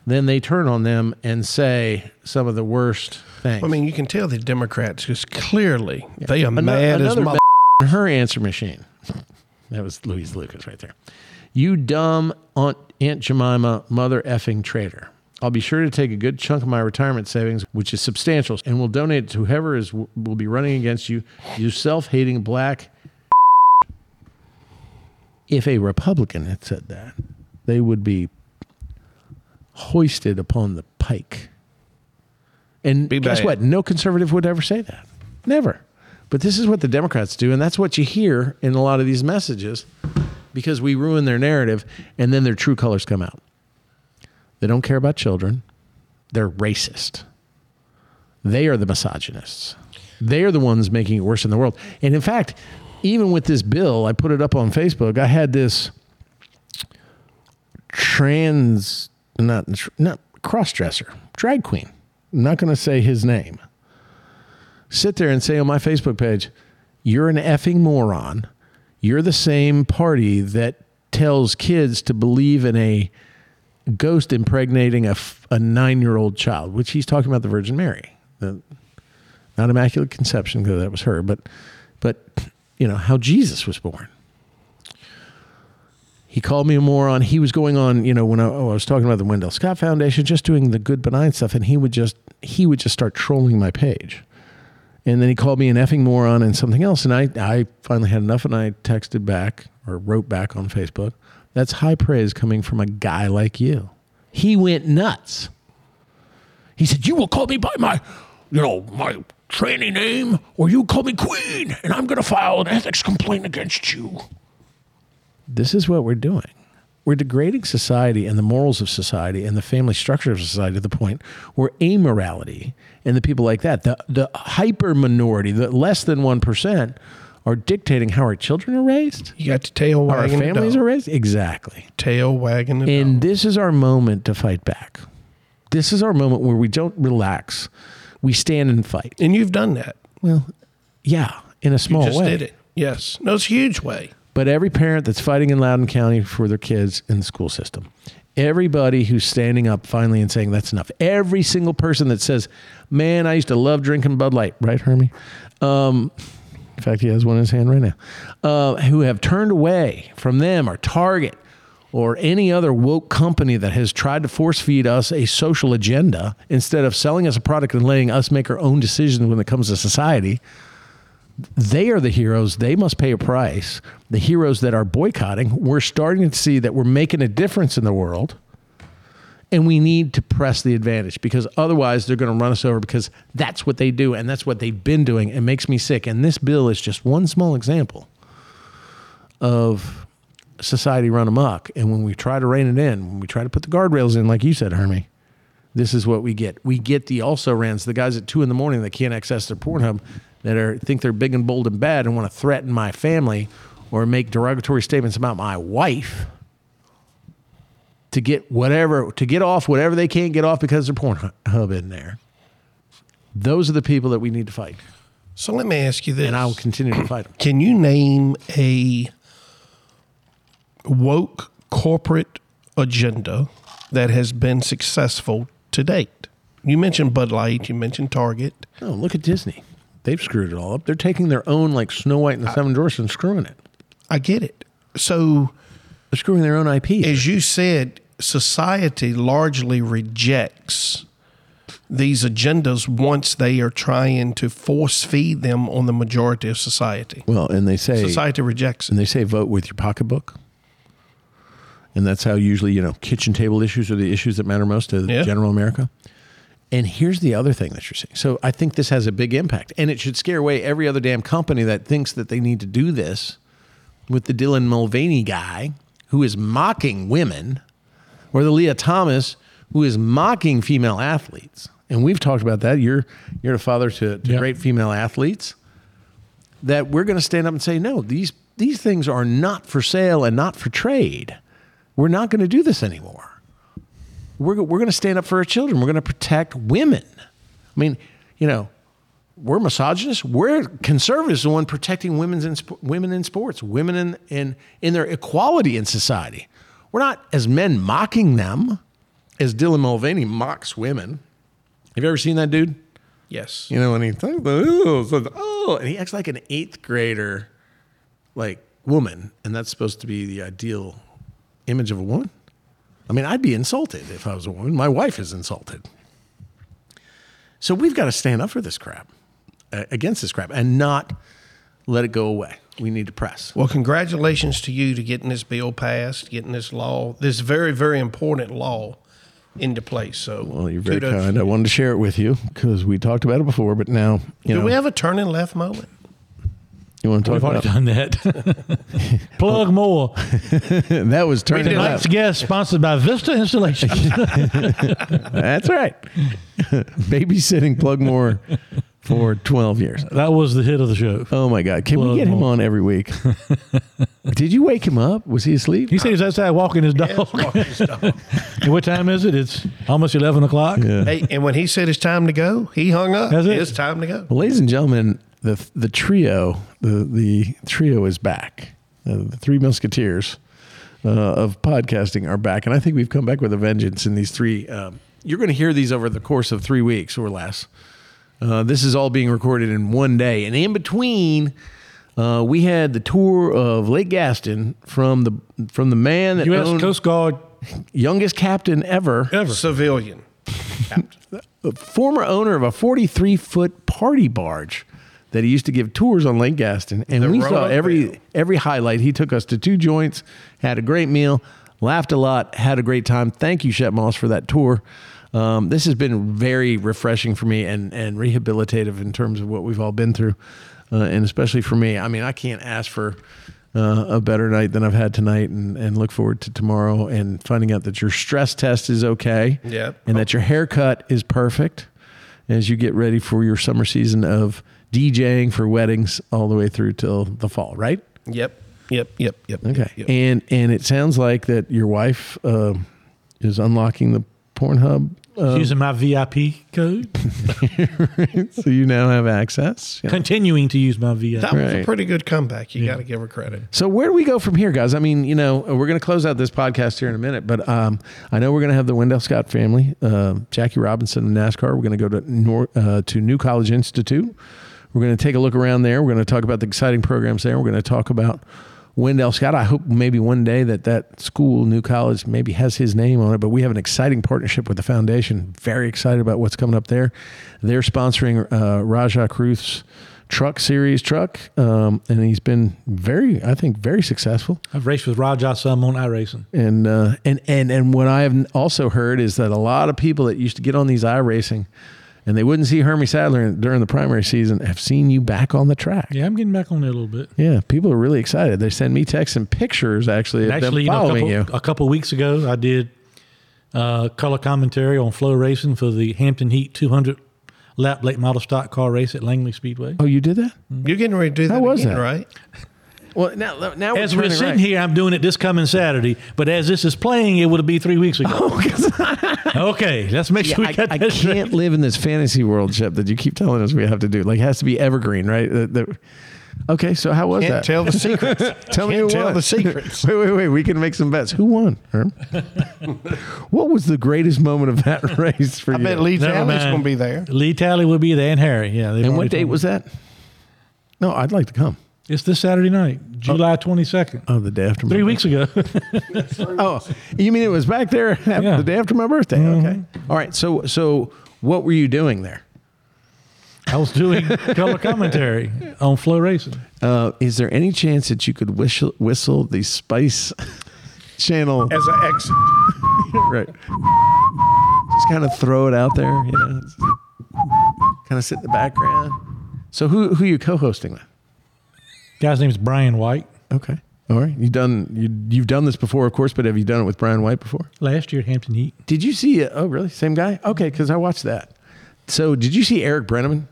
Then they turn on them and say some of the worst things. I mean, you can tell the Democrats because clearly they are Ano- mad as another mother. me- her answer machine. That was Louise Lucas right there. You dumb Aunt, Aunt Jemima mother effing traitor. I'll be sure to take a good chunk of my retirement savings, which is substantial, and will donate it to whoever is will be running against you. You self-hating black. If a Republican had said that, they would be hoisted upon the pike. And guess bad. what? No conservative would ever say that. Never. But this is what the Democrats do, and that's what you hear in a lot of these messages because we ruin their narrative and then their true colors come out. They don't care about children. They're racist. They are the misogynists. They are the ones making it worse in the world. And in fact, even with this bill, I put it up on Facebook. I had this trans, not not cross dresser, drag queen. I'm not going to say his name. Sit there and say on my Facebook page, "You're an effing moron. You're the same party that tells kids to believe in a ghost impregnating a, a nine-year-old child," which he's talking about the Virgin Mary, the, not Immaculate Conception because that was her, but but you know how Jesus was born. He called me a moron. He was going on, you know, when I, oh, I was talking about the Wendell Scott Foundation, just doing the good benign stuff, and he would just he would just start trolling my page. And then he called me an effing moron and something else. And I, I finally had enough and I texted back or wrote back on Facebook. That's high praise coming from a guy like you. He went nuts. He said, You will call me by my, you know, my training name, or you call me queen, and I'm going to file an ethics complaint against you. This is what we're doing. We're degrading society and the morals of society and the family structure of society to the point where amorality and the people like that, the, the hyper minority, the less than 1%, are dictating how our children are raised. You got to tail How our wagging the families are raised. Exactly. Tail wagging the And this is our moment to fight back. This is our moment where we don't relax. We stand and fight. And you've done that. Well, yeah, in a small you just way. did it. Yes. No, it's a huge way. But every parent that's fighting in Loudoun County for their kids in the school system, everybody who's standing up finally and saying that's enough, every single person that says, "Man, I used to love drinking Bud Light," right, Hermie? Um, in fact, he has one in his hand right now. Uh, who have turned away from them or Target or any other woke company that has tried to force feed us a social agenda instead of selling us a product and letting us make our own decisions when it comes to society they are the heroes. They must pay a price. The heroes that are boycotting, we're starting to see that we're making a difference in the world. And we need to press the advantage because otherwise they're going to run us over because that's what they do and that's what they've been doing. It makes me sick. And this bill is just one small example of society run amok. And when we try to rein it in, when we try to put the guardrails in, like you said, Hermie, this is what we get. We get the also rans, the guys at two in the morning that can't access their Pornhub, that are think they're big and bold and bad and want to threaten my family or make derogatory statements about my wife to get whatever to get off whatever they can't get off because there's Pornhub in there. Those are the people that we need to fight. So let me ask you this. And I will continue to fight them. Can you name a woke corporate agenda that has been successful to date? You mentioned Bud Light, you mentioned Target. Oh, look at Disney. They've screwed it all up. They're taking their own like Snow White and the Seven Dwarfs and screwing it. I get it. So they're screwing their own IP. As you said, society largely rejects these agendas once they are trying to force feed them on the majority of society. Well, and they say society rejects it. And they say vote with your pocketbook. And that's how usually, you know, kitchen table issues are the issues that matter most to Yeah. general America. And here's the other thing that you're saying. So I think this has a big impact. And it should scare away every other damn company that thinks that they need to do this with the Dylan Mulvaney guy who is mocking women or the Lia Thomas who is mocking female athletes. And we've talked about that. You're you're a father to, to great female athletes. That we're going to stand up and say, no, these these things are not for sale and not for trade. We're not going to do this anymore. We're, we're going to stand up for our children. We're going to protect women. I mean, you know, we're misogynists. We're conservatives, the one protecting women's in, women in sports, women in, in, in their equality in society. We're not, as men, mocking them as Dylan Mulvaney mocks women. Have you ever seen that dude? Yes. You know, and he oh, and he acts like an eighth grader, like woman, and that's supposed to be the ideal image of a woman. I mean, I'd be insulted if I was a woman. My wife is insulted. So we've got to stand up for this crap, uh, against this crap, and not let it go away. We need to press. Well, congratulations to you to getting this bill passed, getting this law, this very, very important law into place. So, Well, you're very kind. I wanted to share it with you because we talked about it before, but now you Do know. we have a turn and left moment? You want to talk We've already about done that. [laughs] Plug oh. more. [laughs] that was turning Tonight's left. guest sponsored by Vista Installations. [laughs] That's right. Babysitting plug Moore for 12 years. That was the hit of the show. Oh my God. Can we Plug get him more. on every week? Did you wake him up? Was he asleep? He said he's outside walking his dog. and what time is it? It's almost 11 o'clock. Hey, and when he said it's time to go, he hung up. That's it. It's time to go. Well, ladies and gentlemen, the the trio, the the trio is back. Uh, the three musketeers uh, of podcasting are back, and I think we've come back with a vengeance in these three. Um, you're going to hear these over the course of three weeks or less. Uh, this is all being recorded in one day, and in between, uh, we had the tour of Lake Gaston from the from the man that U.S. owned Coast Guard youngest captain ever, ever. Civilian. [laughs] a former owner of a 43 foot party barge that he used to give tours on Lake Gaston, and The we saw every Vale. every highlight. He took us to two joints, had a great meal, laughed a lot, had a great time. Thank you, Shep Moss, for that tour. Um, this has been very refreshing for me and and rehabilitative in terms of what we've all been through, uh, and especially for me. I mean, I can't ask for. Uh, a better night than I've had tonight, and, and look forward to tomorrow and finding out that your stress test is okay Yep. and that your haircut is perfect as you get ready for your summer season of DJing for weddings all the way through till the fall, right? Yep. Yep. Yep. Yep. Okay. Yep. And and it sounds like that your wife uh, is unlocking the Pornhub. Uh, using my VIP code. [laughs] so you now have access. Yeah. Continuing to use my VIP. That was a pretty good comeback. You got to give her credit. So where do we go from here, guys? I mean, you know, we're going to close out this podcast here in a minute, but um, I know we're going to have the Wendell Scott family, uh, Jackie Robinson of NASCAR. We're going to go to Nor- uh, to New College Institute. We're going to take a look around there. We're going to talk about the exciting programs there. We're going to talk about Wendell Scott. I hope maybe one day that that school, New College, maybe has his name on it. But we have an exciting partnership with the foundation. Very excited about what's coming up there. They're sponsoring uh, Rajah Caruth's truck series truck, um, and he's been very, I think, very successful. I've raced with Rajah some on iRacing. And uh, and and and what I have also heard is that a lot of people that used to get on these iRacing, and they wouldn't see Hermie Sadler during the primary season, have seen you back on the track. Yeah, I'm getting back on there a little bit. Yeah, people are really excited. They send me texts and pictures actually of Actually, them you know, a couple, you. a couple weeks ago, I did uh, color commentary on FloRacing for the Hampton Heat 200 lap late model stock car race at Langley Speedway. Oh, you did that? You're getting ready to do that How was again, that? right? Well, now now we're as we're sitting here, I'm doing it this coming Saturday, but as this is playing, it would be three weeks ago. [laughs] Oh, [laughs] okay, let's make sure Yeah, we got I, I that straight. can't live in this fantasy world, Chip, that you keep telling us we have to do. Like, it has to be evergreen, right? The- the- okay, so how was Can't that? tell the [laughs] secrets. tell me who tell won. the secrets. wait, wait, wait. We can make some bets. Who won? Herm? what was the greatest moment of that race for I you? I bet Lee Never Talley's going to be there. Lee Talley will be there, and Harry. Yeah. and what date was that? No, I'd like to come. It's this Saturday night, July 22nd. Oh, the day after my Three weeks ago. [laughs] Oh, you mean it was back there [laughs] the day after my birthday? Okay. All right. So, so what were you doing there? I was doing [laughs] color commentary on FloRacing. Uh, is there any chance that you could whistle, whistle the Spice Channel? As an exit. right. Just kind of throw it out there, you know. Kind of sit in the background. So who who are you co-hosting with? Guy's name is Brian White. Okay. All right. You've done you you've done this before, of course, but have you done it with Brian White before? Last year at Hampton Heat. Did you see? Uh, oh, really? Same guy? Okay, because I watched that. So, did you see Eric Brenneman,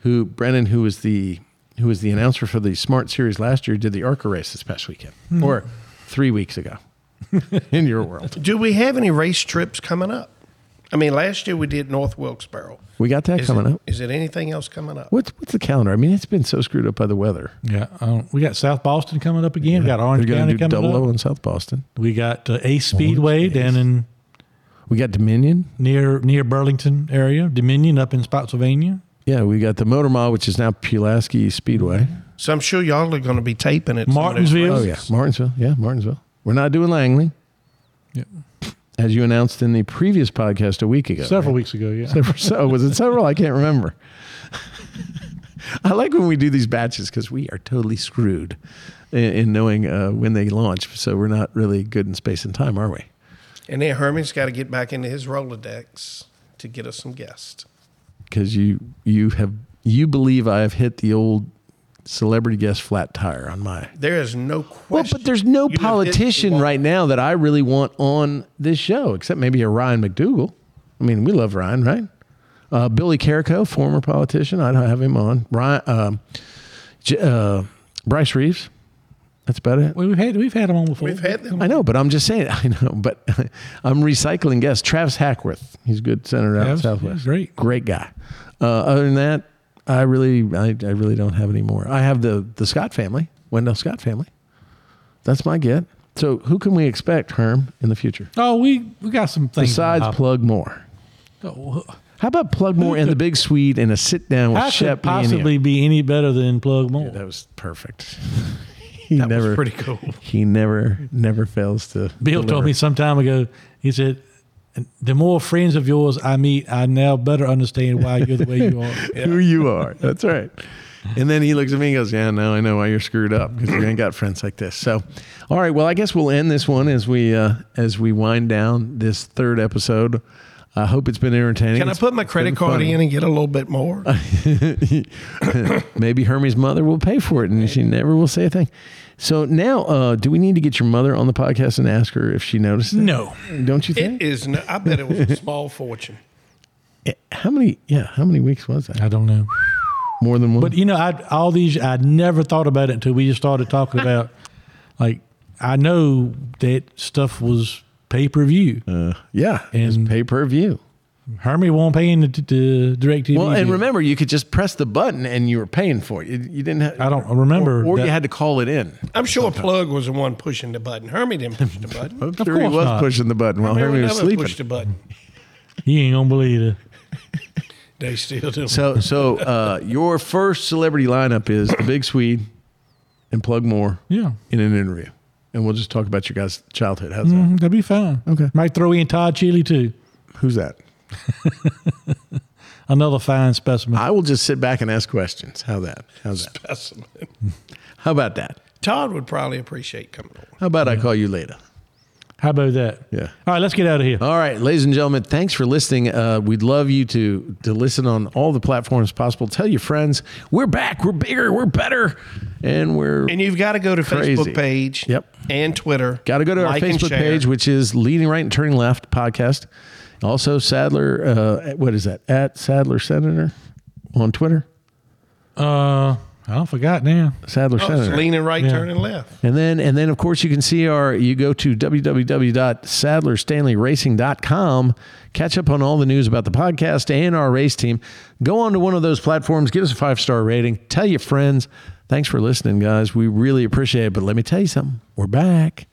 who Brennan, who was the who was the announcer for the Smart Series last year, did the ARCA race this past weekend Hmm. or three weeks ago [laughs] in your world? Do we have any race trips coming up? I mean, last year we did North Wilkesboro. We got that Is coming it, up. Is it anything else coming up? What's what's the calendar? I mean, it's been so screwed up by the weather. Yeah, um, we got South Boston coming up again. We got Orange We're County do coming double O in South Boston. We got uh, Ace Speedway down in We got Dominion. near near Burlington area. Dominion up in Spotsylvania. Yeah, we got the Motor Mile, which is now Pulaski Speedway. So I'm sure y'all are going to be taping it. some of those Martinsville. Oh yeah. Martinsville. Yeah, Martinsville. We're not doing Langley. Yep. As you announced in the previous podcast a week ago. Several right? weeks ago, yeah. Several, so was it several? I can't remember. [laughs] I like when we do these batches because we are totally screwed in, in knowing uh, when they launch. So we're not really good in space and time, are we? And then Herman's got to get back into his Rolodex to get us some guests. Because you you have you believe I have hit the old celebrity guest flat tire on my. There is no question. Well, but there's no You politician right now that I really want on this show, except maybe a Ryan McDougle. I mean, we love Ryan, right? Uh, Billy Carrico, former politician, I'd have him on. Ryan, um, J- uh, Bryce Reeves. That's about it. Well, we've had we've had them on before. We've had them. I know, but I'm just saying. [laughs] I know, but [laughs] I'm recycling guests. Travis Hackworth, he's a good senator out in Travis, Southwest. yeah, great. great guy. Uh, other than that, I really, I, I really don't have any more. I have the the Scott family, Wendell Scott family. That's my get. So, who can we expect, Herm, in the future Oh, we we got some things. besides Plug Moore? Oh, hopper. How about Plug Moore and the Big Swede and a sit down with Shep? could possibly be any better than Plug Moore? That was perfect. [laughs] he That was pretty cool. He never never fails to. Bill told me some time ago. He said, "The more friends of yours I meet, I now better understand why you're the way you are." [laughs] who you are. That's right. And then he looks at me and goes, Yeah, now I know why you're screwed up because you ain't got friends like this. So, all right. Well, I guess we'll end this one as we uh, as we wind down this third episode. I hope it's been entertaining. Can I put my credit card funny. in and get a little bit more? [laughs] Maybe Hermie's mother will pay for it, and she never will say a thing. So now, uh, do we need to get your mother on the podcast and ask her if she noticed? It? No. don't you think? It is. No, I bet it was a small fortune. [laughs] how many? Yeah, how many weeks was that? I don't know. More than one. But you know, I all these I never thought about it until we just started talking [laughs] about. Like, I know that stuff was pay per view. uh, yeah, and And- pay per view. Hermie won't pay in the, the DirecTV. Well, and deal. remember, you could just press the button and you were paying for it. You, you didn't have. I don't remember. Or, or you had to call it in. I'm sure Plug was the one pushing the button. Hermie didn't push the button. [laughs] I'm sure he was not. pushing the button while Hermie Hermie was sleeping. pushed the button. You ain't gonna believe it. [laughs] They still do. So, so uh, your first celebrity lineup is the Big Swede and Plug Moore Yeah, in an interview, and we'll just talk about your guys' childhood. How's Mhm, that'd be fine. Okay. might throw in Todd Chili too. Who's that? [laughs] another fine specimen. I will just sit back and ask questions. How that? How's that? Specimen. [laughs] How about that? Todd would probably appreciate coming on. How about I call you later? How about that? Yeah. All right, let's get out of here. All right, ladies and gentlemen, thanks for listening. Uh, we'd love you to to listen on all the platforms possible. Tell your friends we're back, we're bigger, we're better, and we're And you've got to go to Crazy. Facebook page. Yep. And Twitter. Got to go to Like our and Facebook share. page, which is Leading Right and Turning Left podcast. Also, Sadler, uh, what is that? At Sadler Senator on Twitter. Uh, I forgot now. Sadler Oh, it's Senator. leaning right, Yeah. turning left. And then, and then, of course, you can see our. You go to www.sadlerstanleyracing.com. Catch up on all the news about the podcast and our race team. Go on to one of those platforms. Give us a five star rating. Tell your friends. Thanks for listening, guys. We really appreciate it. But let me tell you something. We're back,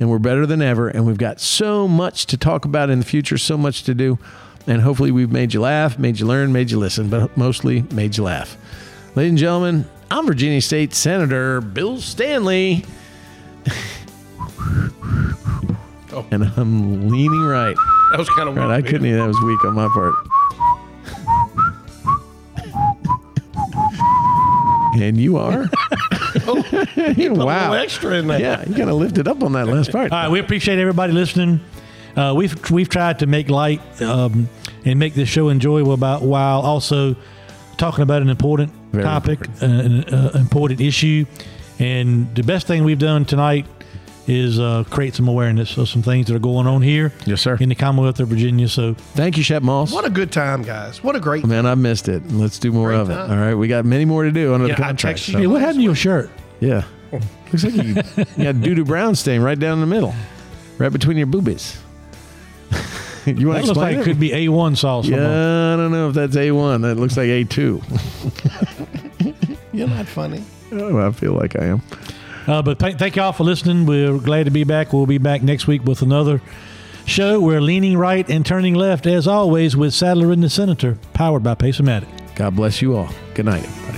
and we're better than ever. And we've got so much to talk about in the future. So much to do. And hopefully, we've made you laugh, made you learn, made you listen, but mostly made you laugh. Ladies and gentlemen, I'm Virginia State Senator Bill Stanley. Oh. And I'm leaning right. That was kind of Right, I couldn't even, that was weak on my part. [laughs] And you are? [laughs] [laughs] wow. little extra in there. Yeah, you kind of lifted up on that last part. All right, we appreciate everybody listening. Uh, we've we've tried to make light um, and make this show enjoyable about while also talking about an important Very topic, an uh, important issue, and the best thing we've done tonight is uh, create some awareness of some things that are going on here. Yes, sir. In the Commonwealth of Virginia. So Thank you, Shep Moss. What a good time, guys. What a great Man, I missed it. Let's do more Great of it. time. All right, we got many more to do under Yeah, the contract. so- hey, what happened to your shirt? Yeah. Looks like you, you got doo doo brown stain right down in the middle, right between your boobies. [laughs] you want That to looks like explain it could be A1 sauce. Yeah, I don't know if that's A1. That looks like A2. [laughs] You're not funny. oh, I feel like I am. Uh, but th- thank y'all for listening. We're glad to be back. We'll be back next week with another show. We're leaning right and turning left, as always, with Sadler and the Senator, powered by Pace-O-Matic. God bless you all. Good night, everybody.